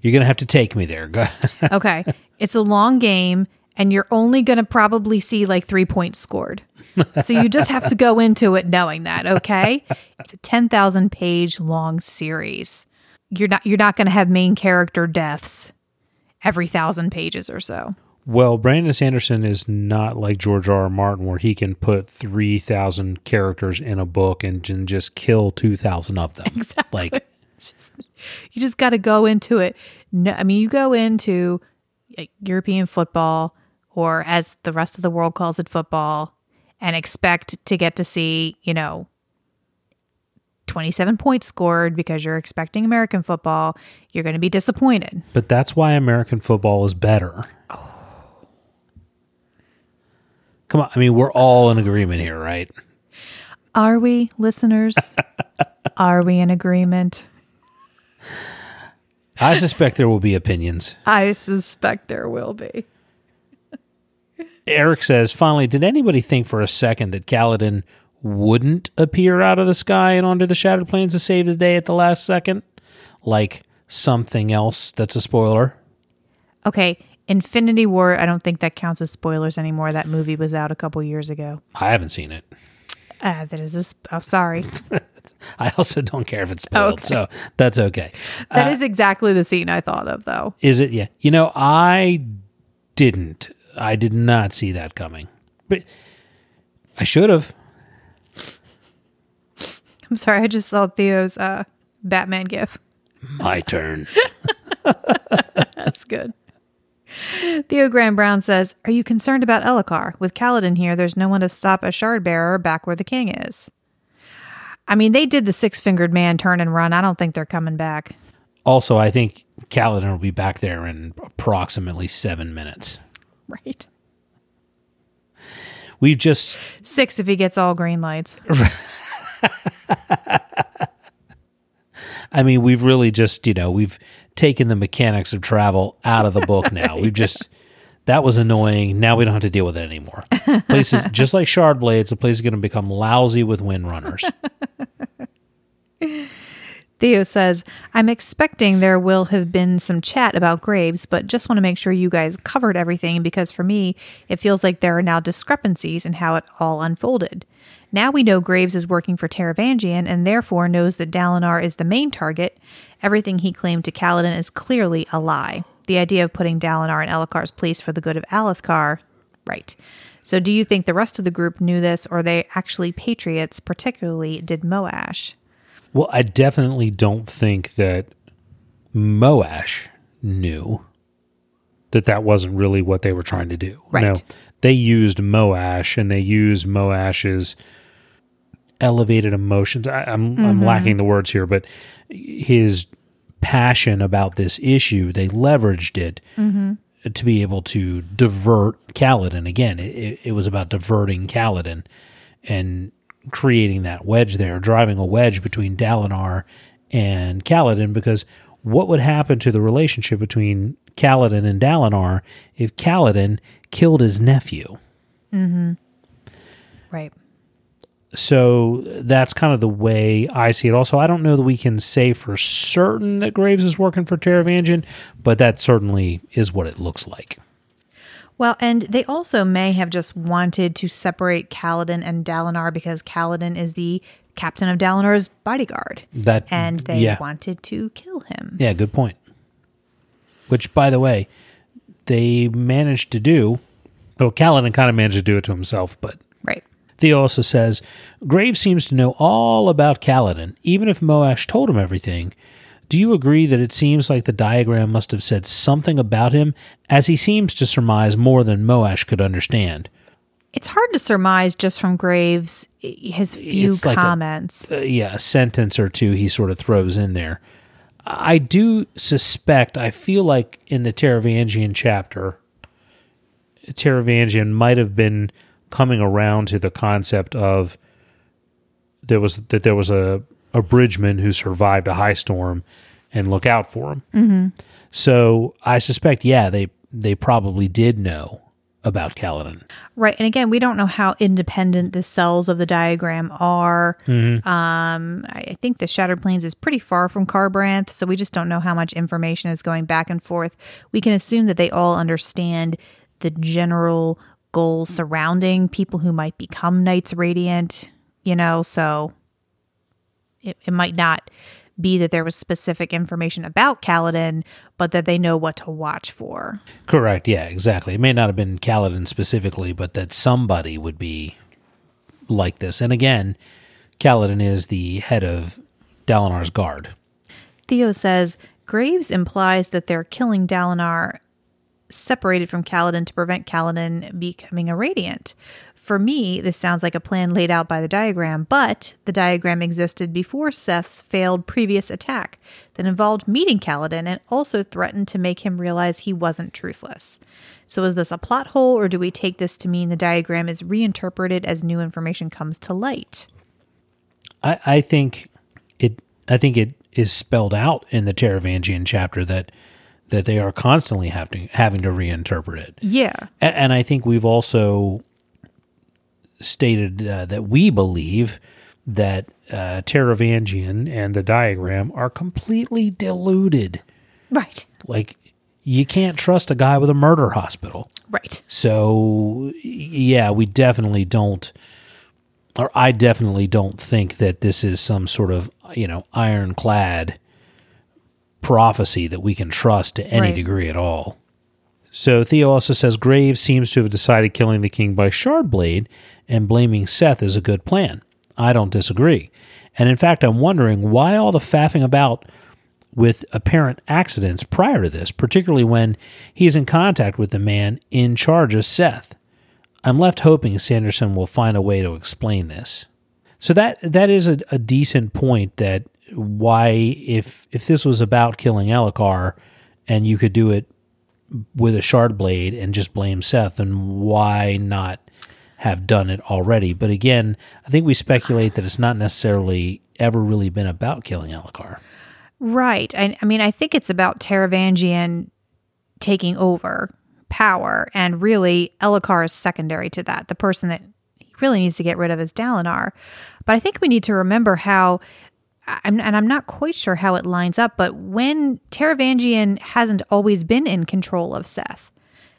S3: you're gonna have to take me there.
S4: Okay. <laughs> It's a long game and you're only going to probably see like 3 points scored. So you just have to go into it knowing that, okay? It's a 10,000 page long series. You're not you're not going to have main character deaths every 1000 pages or so.
S3: well, Brandon Sanderson is not like George R. R. Martin, where he can put three thousand characters in a book and, j- just kill two thousand of them. Exactly. Like <laughs>
S4: You just got to go into it. No, I mean, you go into uh, European football, or as the rest of the world calls it, football, and expect to get to see, you know, 27 points scored because you're expecting American football. You're going to be disappointed.
S3: But that's why American football is better. <sighs> Come on. I mean, we're all in agreement here, right?
S4: Are we, listeners? <laughs> Are we in agreement?
S3: I suspect there will be opinions.
S4: I suspect there will be.
S3: Eric says, finally, did anybody think for a second that Kaladin wouldn't appear out of the sky and onto the Shattered Plains to save the day at the last second? Like something else that's a spoiler?
S4: Okay, Infinity War, I don't think that counts as spoilers anymore. That movie was out a couple years ago.
S3: I haven't seen it.
S4: Ah, that is a. Sp- oh, sorry. <laughs>
S3: I also don't care if it's spoiled,
S4: Okay.
S3: so that's okay.
S4: That is exactly the scene I thought of, though.
S3: Is it? Yeah. You know, I didn't. I did not see that coming. But I should have.
S4: I'm sorry, I just saw Theo's uh, Batman gif.
S3: My turn. <laughs>
S4: That's good. Theo Graham Brown says, Are you concerned about Elhokar? With Kaladin here, there's no one to stop a shard bearer back where the king is. I mean, they did the six fingered man turn and run. I don't think they're coming back.
S3: Also, I think Kaladin will be back there in approximately seven minutes. <laughs>
S4: Right.
S3: We've just
S4: Six if he gets all green lights. <laughs>
S3: I mean, we've really just, you know, we've taken the mechanics of travel out of the book now. <laughs> We've just, that was annoying. Now we don't have to deal with it anymore. Places, just like Shard Blades, the place is going to become lousy with wind runners.
S4: Theo says, I'm expecting there will have been some chat about Graves, but just want to make sure you guys covered everything because for me, it feels like there are now discrepancies in how it all unfolded. Now we know Graves is working for Taravangian and therefore knows that Dalinar is the main target. Everything he claimed to Kaladin is clearly a lie. The idea of putting Dalinar in Elhokar's place for the good of Alethkar, right. So do you think the rest of the group knew this or they actually patriots, particularly did Moash?
S3: Well, I definitely don't think that Moash knew that that wasn't really what they were trying to do.
S4: Right.
S3: No, they used Moash and they used Moash's elevated emotions. I, I'm I'm mm-hmm. lacking the words here, but his passion about this issue, they leveraged it mm-hmm. to be able to divert Kaladin. Again, it, it, it was about diverting Kaladin and creating that wedge there, driving a wedge between Dalinar and Kaladin. Because what would happen to the relationship between Kaladin and Dalinar if Kaladin killed his nephew? Mm-hmm.
S4: Right.
S3: so that's kind of the way I see it. Also, I don't know that we can say for certain that Graves is working for Taravangian, but that certainly is what it looks like.
S4: Well, and they also may have just wanted to separate Kaladin and Dalinar because Kaladin is the captain of Dalinar's bodyguard.
S3: That
S4: And they
S3: yeah.
S4: wanted to kill him.
S3: Yeah, good point. Which, by the way, they managed to do. Well, Kaladin kind of managed to do it to himself, but
S4: Right.
S3: Theo also says Graves seems to know all about Kaladin, even if Moash told him everything. Do you agree that it seems like the diagram must have said something about him, as he seems to surmise more than Moash could understand?
S4: It's hard to surmise just from Graves' his few
S3: It's like a-
S4: comments.
S3: uh, yeah, a sentence or two he sort of throws in there. I do suspect, I feel like in the Taravangian chapter, Taravangian might have been coming around to the concept of there was that there was a, a bridgeman who survived a high storm and look out for him. Mm-hmm. So I suspect, yeah, they they probably did know about Kaladin.
S4: Right. And again, we don't know how independent the cells of the diagram are. Um, I think the Shattered Plains is pretty far from Kharbranth, so we just don't know how much information is going back and forth. We can assume that they all understand the general goals surrounding people who might become Knights Radiant, you know, so it, it might not be that there was specific information about Kaladin, but that they know what to watch for.
S3: Correct. Yeah, exactly. It may not have been Kaladin specifically, but that somebody would be like this. And again, Kaladin is the head of Dalinar's guard.
S4: Theo says Graves implies that they're killing Dalinar separated from Kaladin to prevent Kaladin becoming a radiant. For me, this sounds like a plan laid out by the diagram, but the diagram existed before Szeth's failed previous attack that involved meeting Kaladin and also threatened to make him realize he wasn't truthless. So is this a plot hole, or do we take this to mean the diagram is reinterpreted as new information comes to light?
S3: I, I think it I think it is spelled out in the Taravangian chapter that that they are constantly having having to reinterpret it.
S4: Yeah.
S3: And I think we've also stated uh, that we believe that uh, Taravangian and the diagram are completely deluded.
S4: Right.
S3: Like, you can't trust a guy with a murder hospital.
S4: Right.
S3: So, yeah, we definitely don't, or I definitely don't think that this is some sort of, you know, ironclad prophecy that we can trust to any
S4: Right.
S3: degree at all. So Theo also says Graves seems to have decided killing the king by Shardblade and blaming Szeth is a good plan. I don't disagree. And in fact, I'm wondering why all the faffing about with apparent accidents prior to this, particularly when he's in contact with the man in charge of Szeth. I'm left hoping Sanderson will find a way to explain this. So that that is a, a decent point that why if if this was about killing Elhokar and you could do it with a shard blade and just blame Szeth, and why not have done it already? But again, I think we speculate that it's not necessarily ever really been about killing Elhokar.
S4: Right. I, I mean, I think it's about Taravangian taking over power, and really, Elhokar is secondary to that. The person that he really needs to get rid of is Dalinar. But I think we need to remember how, I'm, and I'm not quite sure how it lines up, but when Taravangian hasn't always been in control of Szeth,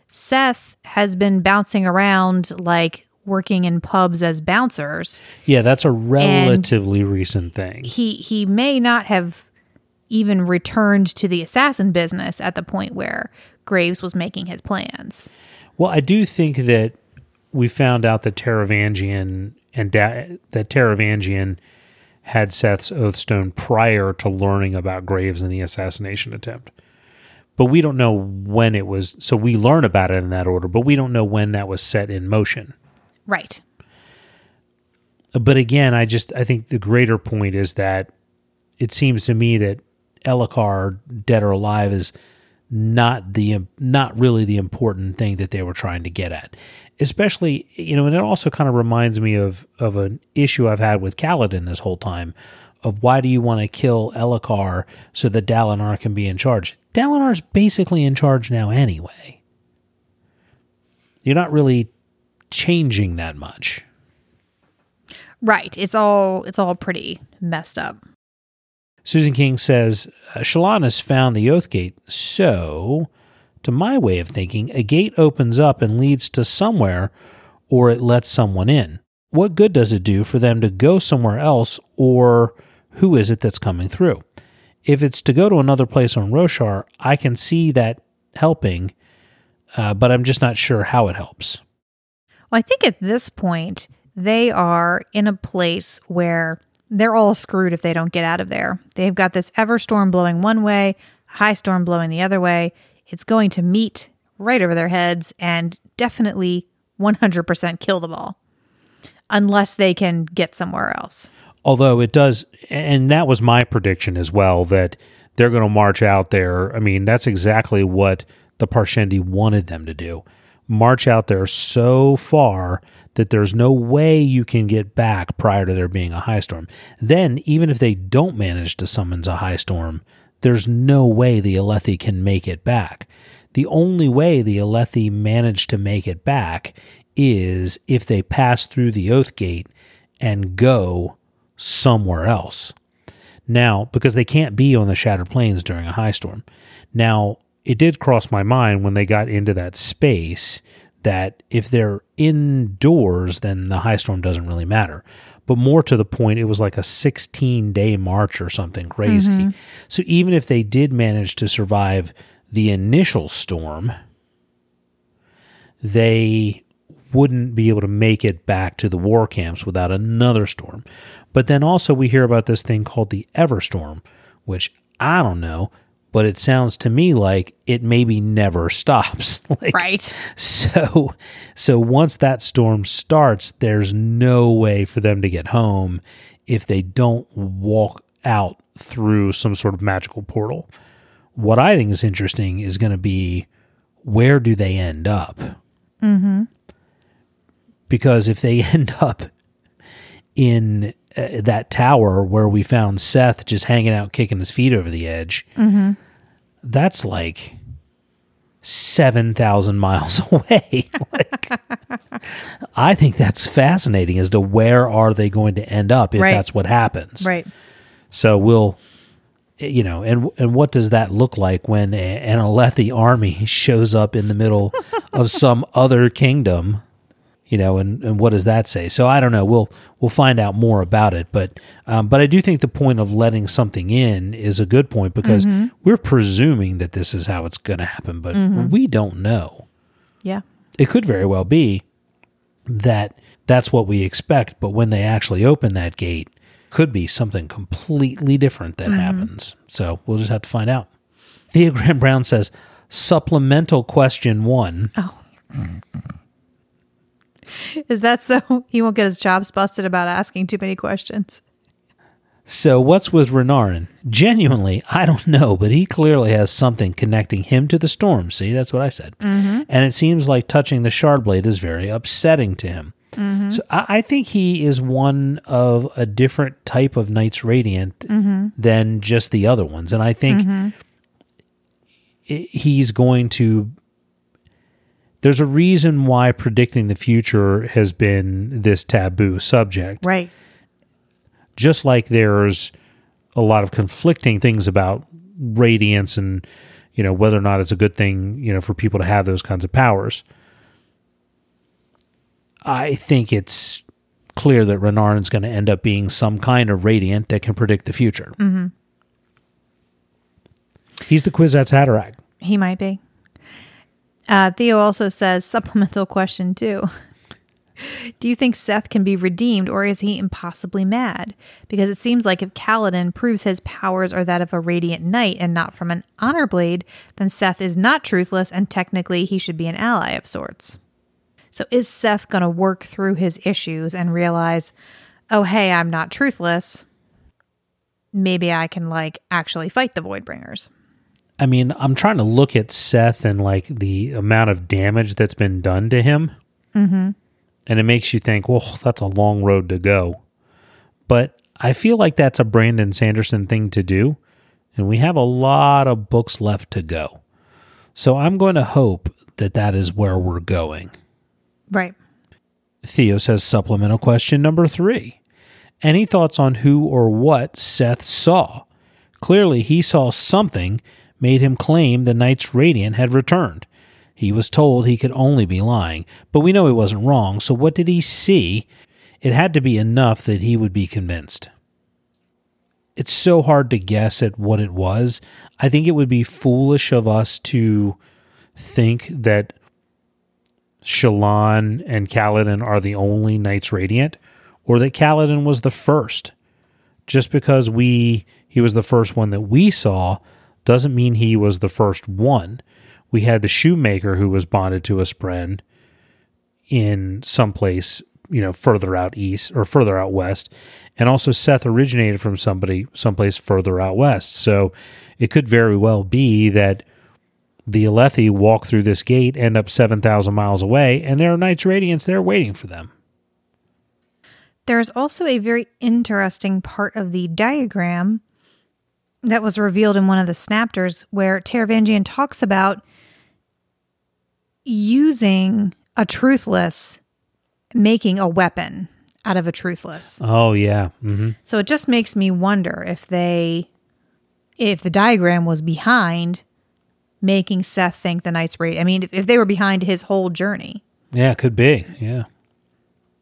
S4: Szeth has been bouncing around like working in pubs as bouncers.
S3: Yeah, that's a relatively recent thing.
S4: he he may not have even returned to the assassin business at the point where Graves was making his plans.
S3: Well, I do think that we found out that Taravangian and da- that Taravangian had Szeth's Oathstone prior to learning about Graves and the assassination attempt. But we don't know when it was. So we learn about it in that order, but we don't know when that was set in motion.
S4: Right.
S3: But again, I just I think the greater point is that it seems to me that Elhokar, dead or alive, is not the not really the important thing that they were trying to get at. Especially, you know, and it also kind of reminds me of of an issue I've had with Kaladin this whole time. Of why do you want to kill Elhokar so that Dalinar can be in charge? Dalinar's basically in charge now anyway. You're not really changing that much.
S4: Right. It's all it's all pretty messed up.
S3: Susan King says uh, Shallan has found the Oath Gate, so, to my way of thinking, a gate opens up and leads to somewhere, or it lets someone in. What good does it do for them to go somewhere else, or who is it that's coming through? If it's to go to another place on Roshar, I can see that helping, uh, but I'm just not sure how it helps.
S4: Well, I think at this point they are in a place where they're all screwed if they don't get out of there. They've got this ever storm blowing one way, high storm blowing the other way. It's going to meet right over their heads and definitely 100% kill them all unless they can get somewhere else.
S3: Although it does, and that was my prediction as well, that they're going to march out there. I mean, that's exactly what the Parshendi wanted them to do march out there so far that there's no way you can get back prior to there being a high storm. Then, even if they don't manage to summons a high storm, there's no way the Alethi can make it back. The only way the Alethi manage to make it back is if they pass through the Oath Gate and go somewhere else. Now, because they can't be on the Shattered Plains during a high storm. Now, it did cross my mind when they got into that space that if they're indoors, then the high storm doesn't really matter. But more to the point, it was like a 16 day march or something crazy. Mm-hmm. So even if they did manage to survive the initial storm, they wouldn't be able to make it back to the war camps without another storm. But then also, we hear about this thing called the Everstorm, which I don't know but it sounds to me like it maybe never <laughs> stops. <laughs> like,
S4: right.
S3: So, so once that storm starts, there's no way for them to get home if they don't walk out through some sort of magical portal. What I think is interesting is going to be where do they end up?
S4: Mm-hmm.
S3: Because if they <laughs> end up in uh, that tower where we found Szeth just hanging out, kicking his feet over the edge,
S4: mm-hmm.
S3: that's like 7,000 miles <laughs> away. like, I think that's fascinating as to where are they going to end up if right. that's what happens.
S4: Right.
S3: So we'll, you know, and and what does that look like when a, an Alethi army <laughs> shows up in the middle of some other kingdom you know, and, and what does that say? So I don't know. We'll we'll find out more about it, but um, but I do think the point of letting something in is a good point because mm-hmm. we're presuming that this is how it's going to happen, but mm-hmm. we don't know.
S4: Yeah,
S3: it could very well be that that's what we expect, but when they actually open that gate, could be something completely different that mm-hmm. happens. So we'll just have to find out. Theo Graham Brown says supplemental question one.
S4: Oh. <laughs> Is that so he won't get his chops busted about asking too many questions?
S3: So, what's with Renarin? Genuinely, I don't know, but he clearly has something connecting him to the storm. See, that's what I said.
S4: Mm-hmm.
S3: And it seems like touching the shard blade is very upsetting to him.
S4: Mm-hmm.
S3: So, I, I, think he is one of a different type of Knights Radiant
S4: mm-hmm.
S3: than just the other ones. And I think
S4: mm-hmm.
S3: he's going to there's a reason why predicting the future has been this taboo subject.
S4: Right.
S3: Just like there's a lot of conflicting things about radiance and you know whether or not it's a good thing, you know, for people to have those kinds of powers. I think it's clear that Renarin's going to end up being some kind of radiant that can predict the future.
S4: Mm-hmm.
S3: He's the Kwisatz Haderach.
S4: He might be. Uh, Theo also says supplemental question two. Do you think Szeth can be redeemed or is he impossibly mad? Because it seems like if Kaladin proves his powers are that of a radiant knight and not from an honor blade, then Szeth is not truthless and technically he should be an ally of sorts. So is Szeth going to work through his issues and realize, oh, hey, I'm not truthless? Maybe I can, like, actually fight the Voidbringers.
S3: I mean, I'm trying to look at Szeth and like the amount of damage that's been done to him.
S4: Mm-hmm.
S3: And it makes you think, well, that's a long road to go. But I feel like that's a Brandon Sanderson thing to do. And we have a lot of books left to go. So I'm going to hope that that is where we're going.
S4: Right.
S3: Theo says supplemental question number three. Any thoughts on who or what Szeth saw? Clearly, he saw something made him claim the Knight's Radiant had returned. He was told he could only be lying, but we know he wasn't wrong, so what did he see? It had to be enough that he would be convinced. It's so hard to guess at what it was. I think it would be foolish of us to think that Shallan and Kaladin are the only Knights Radiant, or that Kaladin was the first. Just because we he was the first one that we saw doesn't mean he was the first one. We had the shoemaker who was bonded to a spren in some place, you know, further out east or further out west. And also Szeth originated from somebody someplace further out west. So it could very well be that the Alethi walk through this gate, end up 7,000 miles away, and there are Knights Radiants there waiting for them.
S4: There's also a very interesting part of the diagram that was revealed in one of the snapters where Taravangian talks about using a truthless making a weapon out of a truthless.
S3: Oh, yeah. hmm
S4: So it just makes me wonder if they if the diagram was behind making Szeth think the Knights Radiant. I mean, if, if they were behind his whole journey.
S3: Yeah, it could be. Yeah.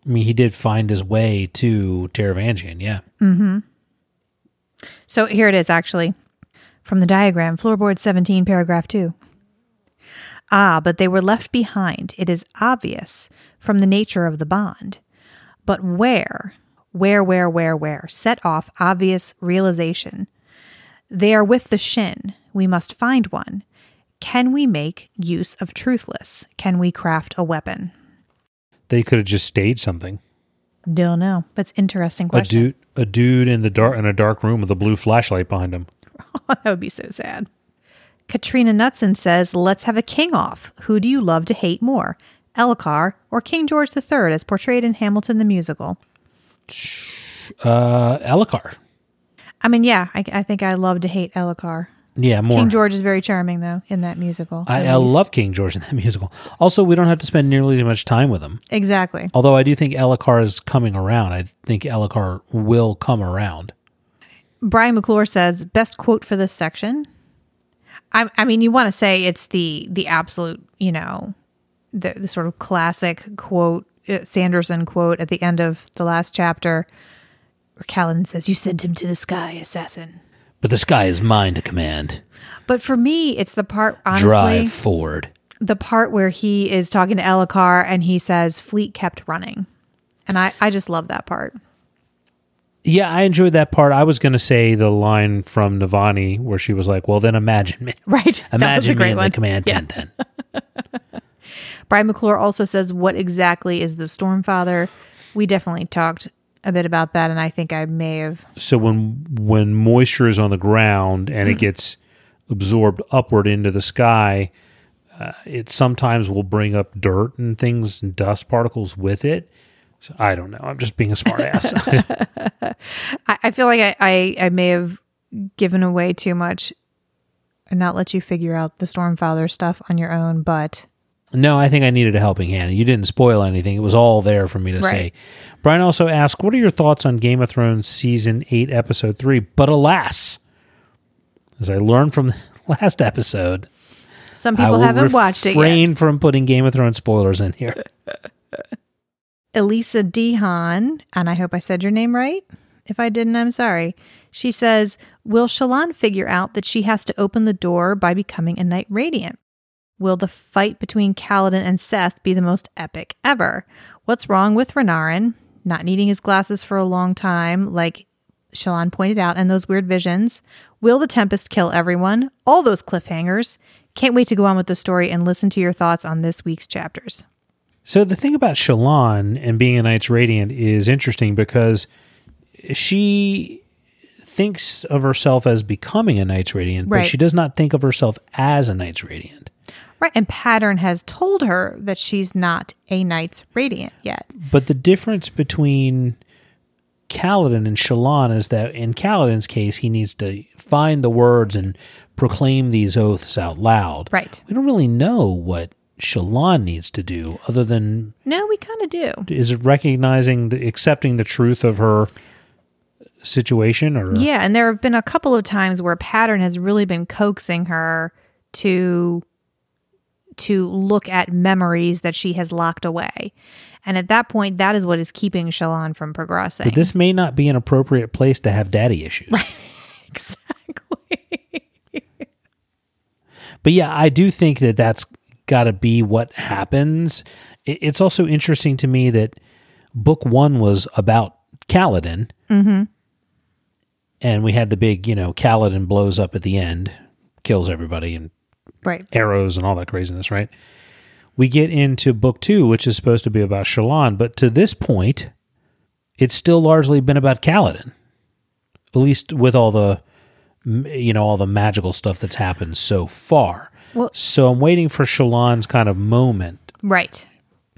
S3: I mean, he did find his way to Taravangian. Yeah.
S4: So here it is, actually, from the diagram, floorboard 17, paragraph 2. Ah, but they were left behind. It is obvious from the nature of the bond. But where, where, where, where, where? Set off obvious realization. They are with the shin. We must find one. Can we make use of truthless? Can we craft a weapon?
S3: They could have just staged something.
S4: Don't know. but That's interesting
S3: A
S4: question.
S3: dude, a dude in the dark in a dark room with a blue flashlight behind him. <laughs>
S4: that would be so sad. Katrina Knutson says, Let's have a king off. Who do you love to hate more, Elhokar or King George III as portrayed in Hamilton the musical?
S3: Uh, Elhokar.
S4: I mean, yeah, I, I think I love to hate Elhokar.
S3: Yeah, more.
S4: King George is very charming, though, in that musical.
S3: I, I love King George in that <laughs> musical. Also, we don't have to spend nearly as much time with him.
S4: Exactly.
S3: Although I do think Elhokar is coming around. I think Elhokar will come around.
S4: Brian McClure says, Best quote for this section. I, I mean, you want to say it's the the absolute, you know, the, the sort of classic quote, uh, Sanderson quote at the end of the last chapter, where Kaladin says, You sent him to the sky, assassin.
S3: But the sky is mine to command.
S4: But for me, it's the part, honestly,
S3: Drive forward.
S4: the part where he is talking to Elhokar and he says, Fleet kept running. And I, I just love that part.
S3: Yeah, I enjoyed that part. I was going to say the line from Navani where she was like, "Well, then imagine me, <laughs>
S4: Right. that was a
S3: imagine me
S4: great
S3: in
S4: one.
S3: the command
S4: Yeah.
S3: tent." Then <laughs>
S4: Brian McClure also says, What exactly is the Stormfather? We definitely talked a bit about that, and I think I may have.
S3: so when when moisture is on the ground and
S4: Hmm.
S3: it gets absorbed upward into the sky, uh, it sometimes will bring up dirt and things and dust particles with it. So I don't know. I'm just being a smart ass. <laughs>
S4: I, I feel like I, I, I may have given away too much and not let you figure out the Stormfather stuff on your own, but
S3: No, I think I needed a helping hand. You didn't spoil anything. It was all there for me to say. Brian also asked, What are your thoughts on Game of Thrones Season 8, Episode 3? But alas, as I learned from <laughs> the last episode,
S4: some
S3: I
S4: people
S3: will
S4: haven't watched it yet.
S3: refrain from putting Game of Thrones spoilers in here. <laughs>
S4: Elisa Dehan, and I hope I said your name right. If I didn't, I'm sorry. She says, Will Shallan figure out that she has to open the door by becoming a Knight Radiant? Will the fight between Kaladin and Szeth be the most epic ever? What's wrong with Renarin not needing his glasses for a long time, like Shallan pointed out, and those weird visions? Will the Tempest kill everyone? All those cliffhangers. Can't wait to go on with the story and listen to your thoughts on this week's chapters.
S3: So the thing about Shallan and being a Knight's Radiant is interesting because she thinks of herself as becoming a Knight's Radiant, but she does not think of herself as a Knight's Radiant.
S4: Right. And Pattern has told her that she's not a Knight's Radiant yet.
S3: But the difference between Kaladin and Shallan is that in Kaladin's case, he needs to find the words and proclaim these oaths out loud.
S4: Right.
S3: We don't really know what Shallan needs to do other than
S4: No, we kind of do.
S3: is it recognizing the accepting the truth of her situation or
S4: Yeah, and there have been a couple of times where Pattern has really been coaxing her to to look at memories that she has locked away. And at that point, that is what is keeping Shallan from progressing.
S3: But this may not be an appropriate place to have daddy issues. <laughs>
S4: exactly.
S3: But yeah, I do think that that's got to be what happens. It's also interesting to me that book one was about Kaladin. Mm-hmm. And we had the big, you know, Kaladin blows up at the end, kills everybody, and
S4: Right.
S3: arrows and all that craziness, right? We get into book two, which is supposed to be about Shallan, but to this point, it's still largely been about Kaladin. At least with all the, you know, all the magical stuff that's happened so far.
S4: Well-
S3: so I'm waiting for Shallan's kind of moment.
S4: Right.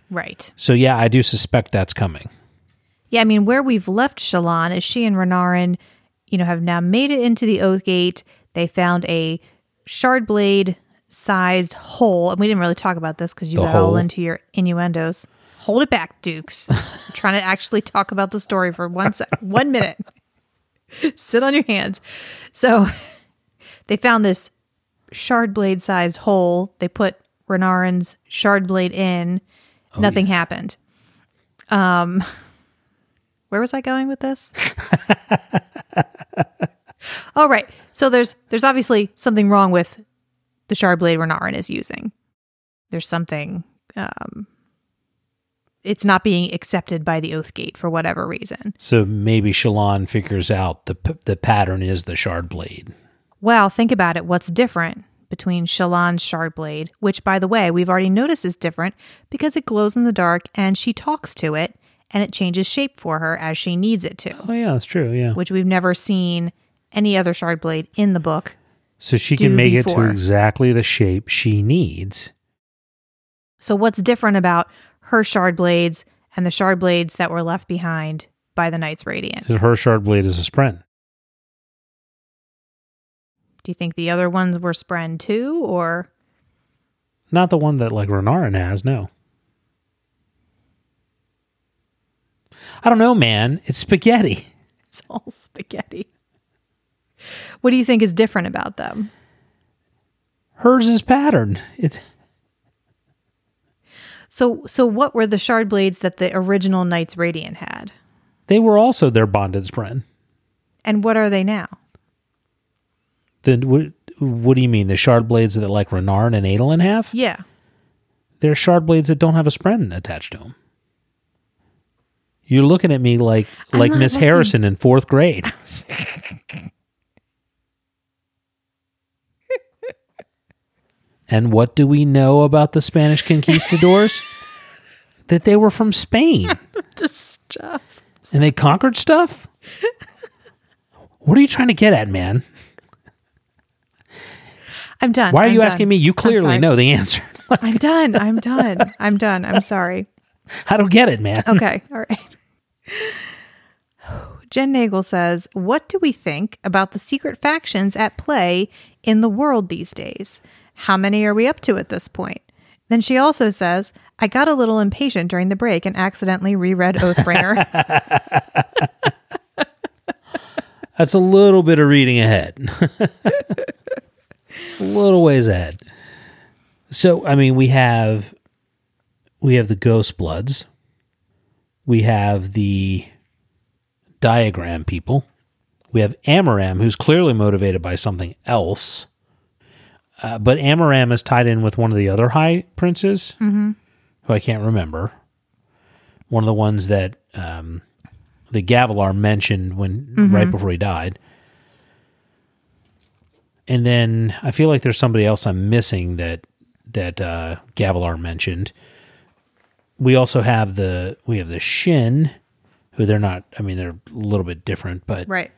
S4: Right.
S3: So yeah, I do suspect that's coming.
S4: Yeah, I mean, where we've left Shallan is she and Renarin, you know, have now made it into the Oath Gate. They found a shard blade sized hole. And we didn't really talk about this because you
S3: The
S4: got all into your innuendos. Hold it back, Dukes. <laughs> I'm trying to actually talk about the story for one sec, one minute. <laughs> Sit on your hands. So they found this shard blade sized hole. They put Renarin's shard blade in. Nothing happened. Um, where was I going with this? <laughs> oh, right. So there's there's obviously something wrong with the shard blade Renarin is using. There's something. Um, it's not being accepted by the Oath Gate for whatever reason.
S3: So maybe Shallan figures out the p- the pattern is the shard blade.
S4: Well, think about it. What's different between Shallan's shard blade, which, by the way, we've already noticed is different because it glows in the dark and she talks to it and it changes shape for her as she needs it to,
S3: Oh yeah, that's true. Yeah.
S4: which we've never seen any other shard blade in the book.
S3: So she can make it to exactly the shape she needs.
S4: So, what's different about her shard blades and the shard blades that were left behind by the Knights Radiant?
S3: Her shard blade is a spren.
S4: Do you think the other ones were Spren too, or
S3: Not the one that like Renarin has, no. I don't know, man. It's spaghetti. <laughs>
S4: it's all spaghetti? What do you think is different about them?
S3: Hers is pattern. It
S4: So, so what were the shard blades that the original Knights Radiant had,
S3: they were also their bonded spren.
S4: and what are they now?
S3: Then what, what do you mean? The shard blades that like Renarin and Adolin have?
S4: Yeah,
S3: They're shard blades that don't have a spren attached to them. You're looking at me like like Miss Harrison in fourth grade. <laughs> and what do we know about the Spanish conquistadors? <laughs> that they were from Spain. <laughs>
S4: stuff.
S3: And they conquered stuff? What are you trying to get at, man?
S4: I'm done.
S3: Why are
S4: I'm
S3: you
S4: done.
S3: asking me? You clearly know the answer. <laughs>
S4: I'm done. I'm done. I'm done. I'm sorry.
S3: I don't get it, man.
S4: Okay. All right. Jen Nagel says, What do we think about the secret factions at play in the world these days? How many are we up to at this point? Then she also says, I got a little impatient during the break and accidentally reread Oathbringer. <laughs>
S3: That's a little bit of reading ahead. <laughs> A little ways ahead. So, I mean, we have we have the Ghost Bloods. We have the Diagram people. We have Amaram, who's clearly motivated by something else. Uh, but Amaram is tied in with one of the other High Princes, who I can't remember. One of the ones that um, the Gavilar mentioned when right before he died. And then I feel like there's somebody else I'm missing that that uh, Gavilar mentioned. We also have the we have the Shin, who they're not. I mean, they're a little bit different, but
S4: right.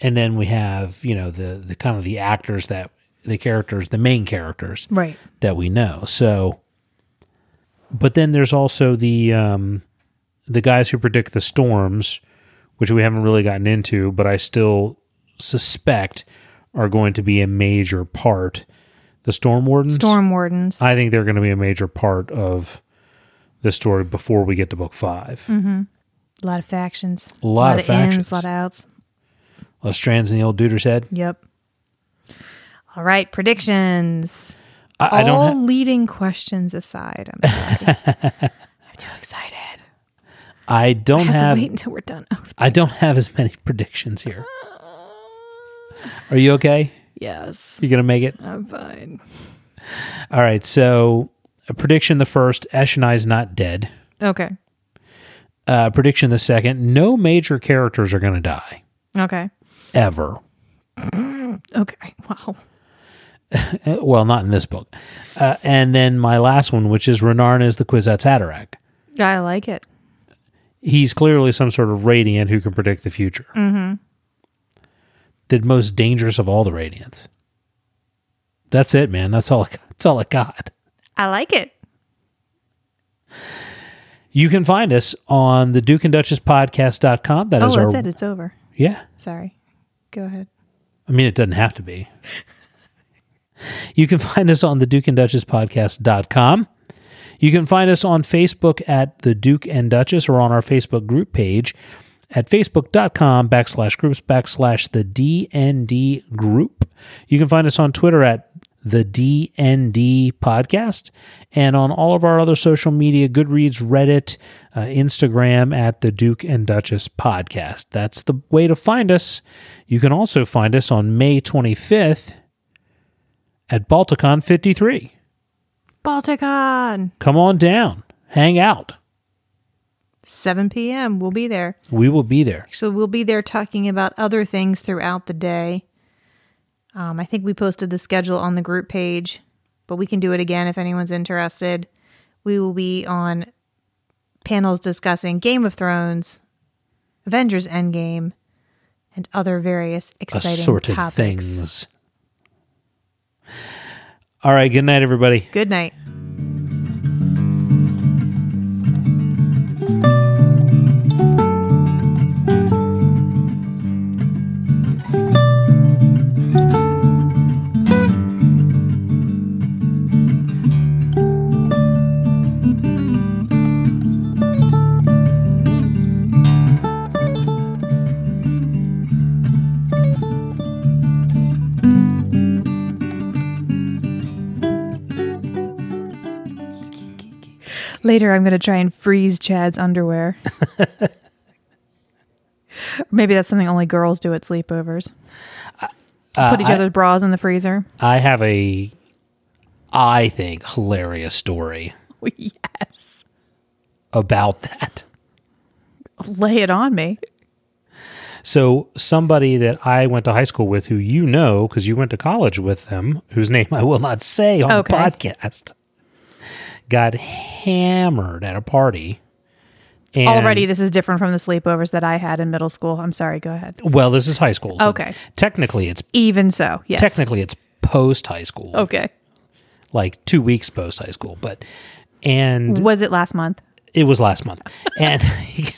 S3: and then we have you know the the kind of the actors that the characters, the main characters,
S4: Right.
S3: that we know. So, but then there's also the um, the guys who predict the storms, which we haven't really gotten into, but I still suspect are going to be a major part. The storm wardens.
S4: Storm Wardens.
S3: I think they're going to be a major part of the story before we get to book 5
S4: A lot of factions.
S3: A lot of
S4: ins,
S3: factions.
S4: a lot of outs.
S3: A lot of strands in the old duder's head.
S4: Yep. All right, predictions.
S3: I, I don't.
S4: All
S3: Ha-
S4: leading questions aside, I'm sorry. <laughs> I'm too excited.
S3: I
S4: I
S3: don't
S4: have,
S3: have.
S4: to wait until we're done. Oh, <laughs>
S3: I don't have as many predictions here. <laughs> Are you okay?
S4: yes,
S3: You're gonna make it?
S4: I'm fine.
S3: All right. So, a prediction the first: Eshonai's not dead.
S4: Okay.
S3: Uh, prediction the second: No major characters are gonna die
S4: Okay.
S3: ever. <clears throat>
S4: Okay. Wow. <laughs>
S3: Well, not in this book. Uh, and then my last one, which is Renarin is the Kwisatz Haderach.
S4: I like it.
S3: He's clearly some sort of radiant who can predict the future. Mm-hmm. The most dangerous of all the radiants. That's it, man. That's all. I, that's all I got.
S4: I like it.
S3: You can find us on the Duke and Duchess podcast.com. That
S4: Oh,
S3: is
S4: that's
S3: our
S4: it. It's over.
S3: Yeah.
S4: Sorry. Go ahead.
S3: I mean, it doesn't have to be. You can find us on the Duke and Duchess podcast.com. You can find us on Facebook at the Duke and Duchess or on our Facebook group page at facebook.com backslash groups backslash the DND group. You can find us on Twitter at the DND podcast and on all of our other social media, Goodreads, Reddit, uh, Instagram at the Duke and Duchess podcast. That's the way to find us. You can also find us on May 25th at Balticon 53.
S4: Balticon.
S3: Come on down, hang out.
S4: 7 p.m. We'll be there.
S3: We will be there.
S4: So we'll be there talking about other things throughout the day. Um, I think we posted the schedule on the group page, but we can do it again if anyone's interested. We will be on panels discussing Game of Thrones, Avengers Endgame, and other various exciting
S3: Assorted
S4: topics.
S3: things. All right. Good night, everybody.
S4: Good night. Later, I'm going to try and freeze Chad's underwear. <laughs> Maybe that's something only girls do at sleepovers. Put each
S3: Uh, I-
S4: other's bras in the freezer.
S3: I have a, I think, hilarious story <laughs>
S4: yes.
S3: about that.
S4: Lay it on me.
S3: So, somebody that I went to high school with, who you know because you went to college with them, whose name I will not say on
S4: Okay.
S3: the podcast, got hammered at a party. And,
S4: Already, this is different from the sleepovers that I had in middle school. I'm sorry. Go ahead.
S3: Well, this is high school. so
S4: Okay.
S3: Technically, it's
S4: Even so, yes.
S3: technically it's post high school.
S4: Okay.
S3: Like two weeks post high school, but and
S4: Was it last month?
S3: it was last month, and he <laughs>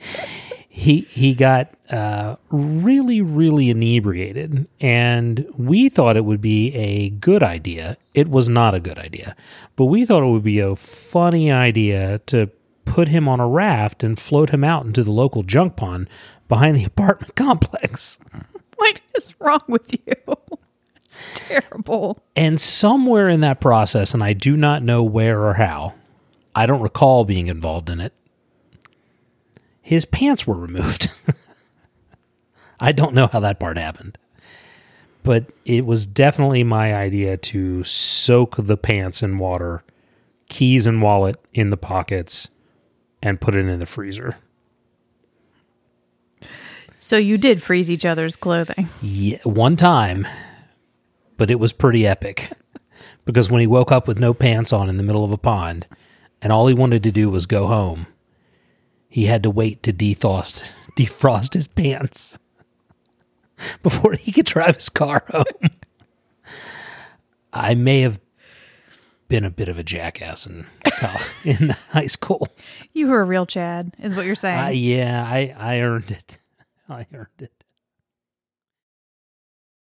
S3: <laughs> he, he got uh, really really inebriated, and we thought it would be a good idea. It was not a good idea, but we thought it would be a funny idea to put him on a raft and float him out into the local junk pond behind the <laughs> apartment complex. <laughs>
S4: What is wrong with you? <laughs> it's terrible.
S3: And somewhere in that process, and I do not know where or how, I don't recall being involved in it, his pants were removed. <laughs> I don't know how that part happened. But it was definitely my idea to soak the pants in water, keys and wallet in the pockets, and put it in the freezer.
S4: So you did freeze each other's clothing.
S3: Yeah, one time, but it was pretty epic because when he woke up with no pants on in the middle of a pond, and all he wanted to do was go home, he had to wait to defrost defrost his pants <laughs> before he could drive his car home. I may have been a bit of a jackass in <laughs> in high school.
S4: You were a real Chad, is what you're saying.
S3: Uh, yeah, I I earned it. I earned it.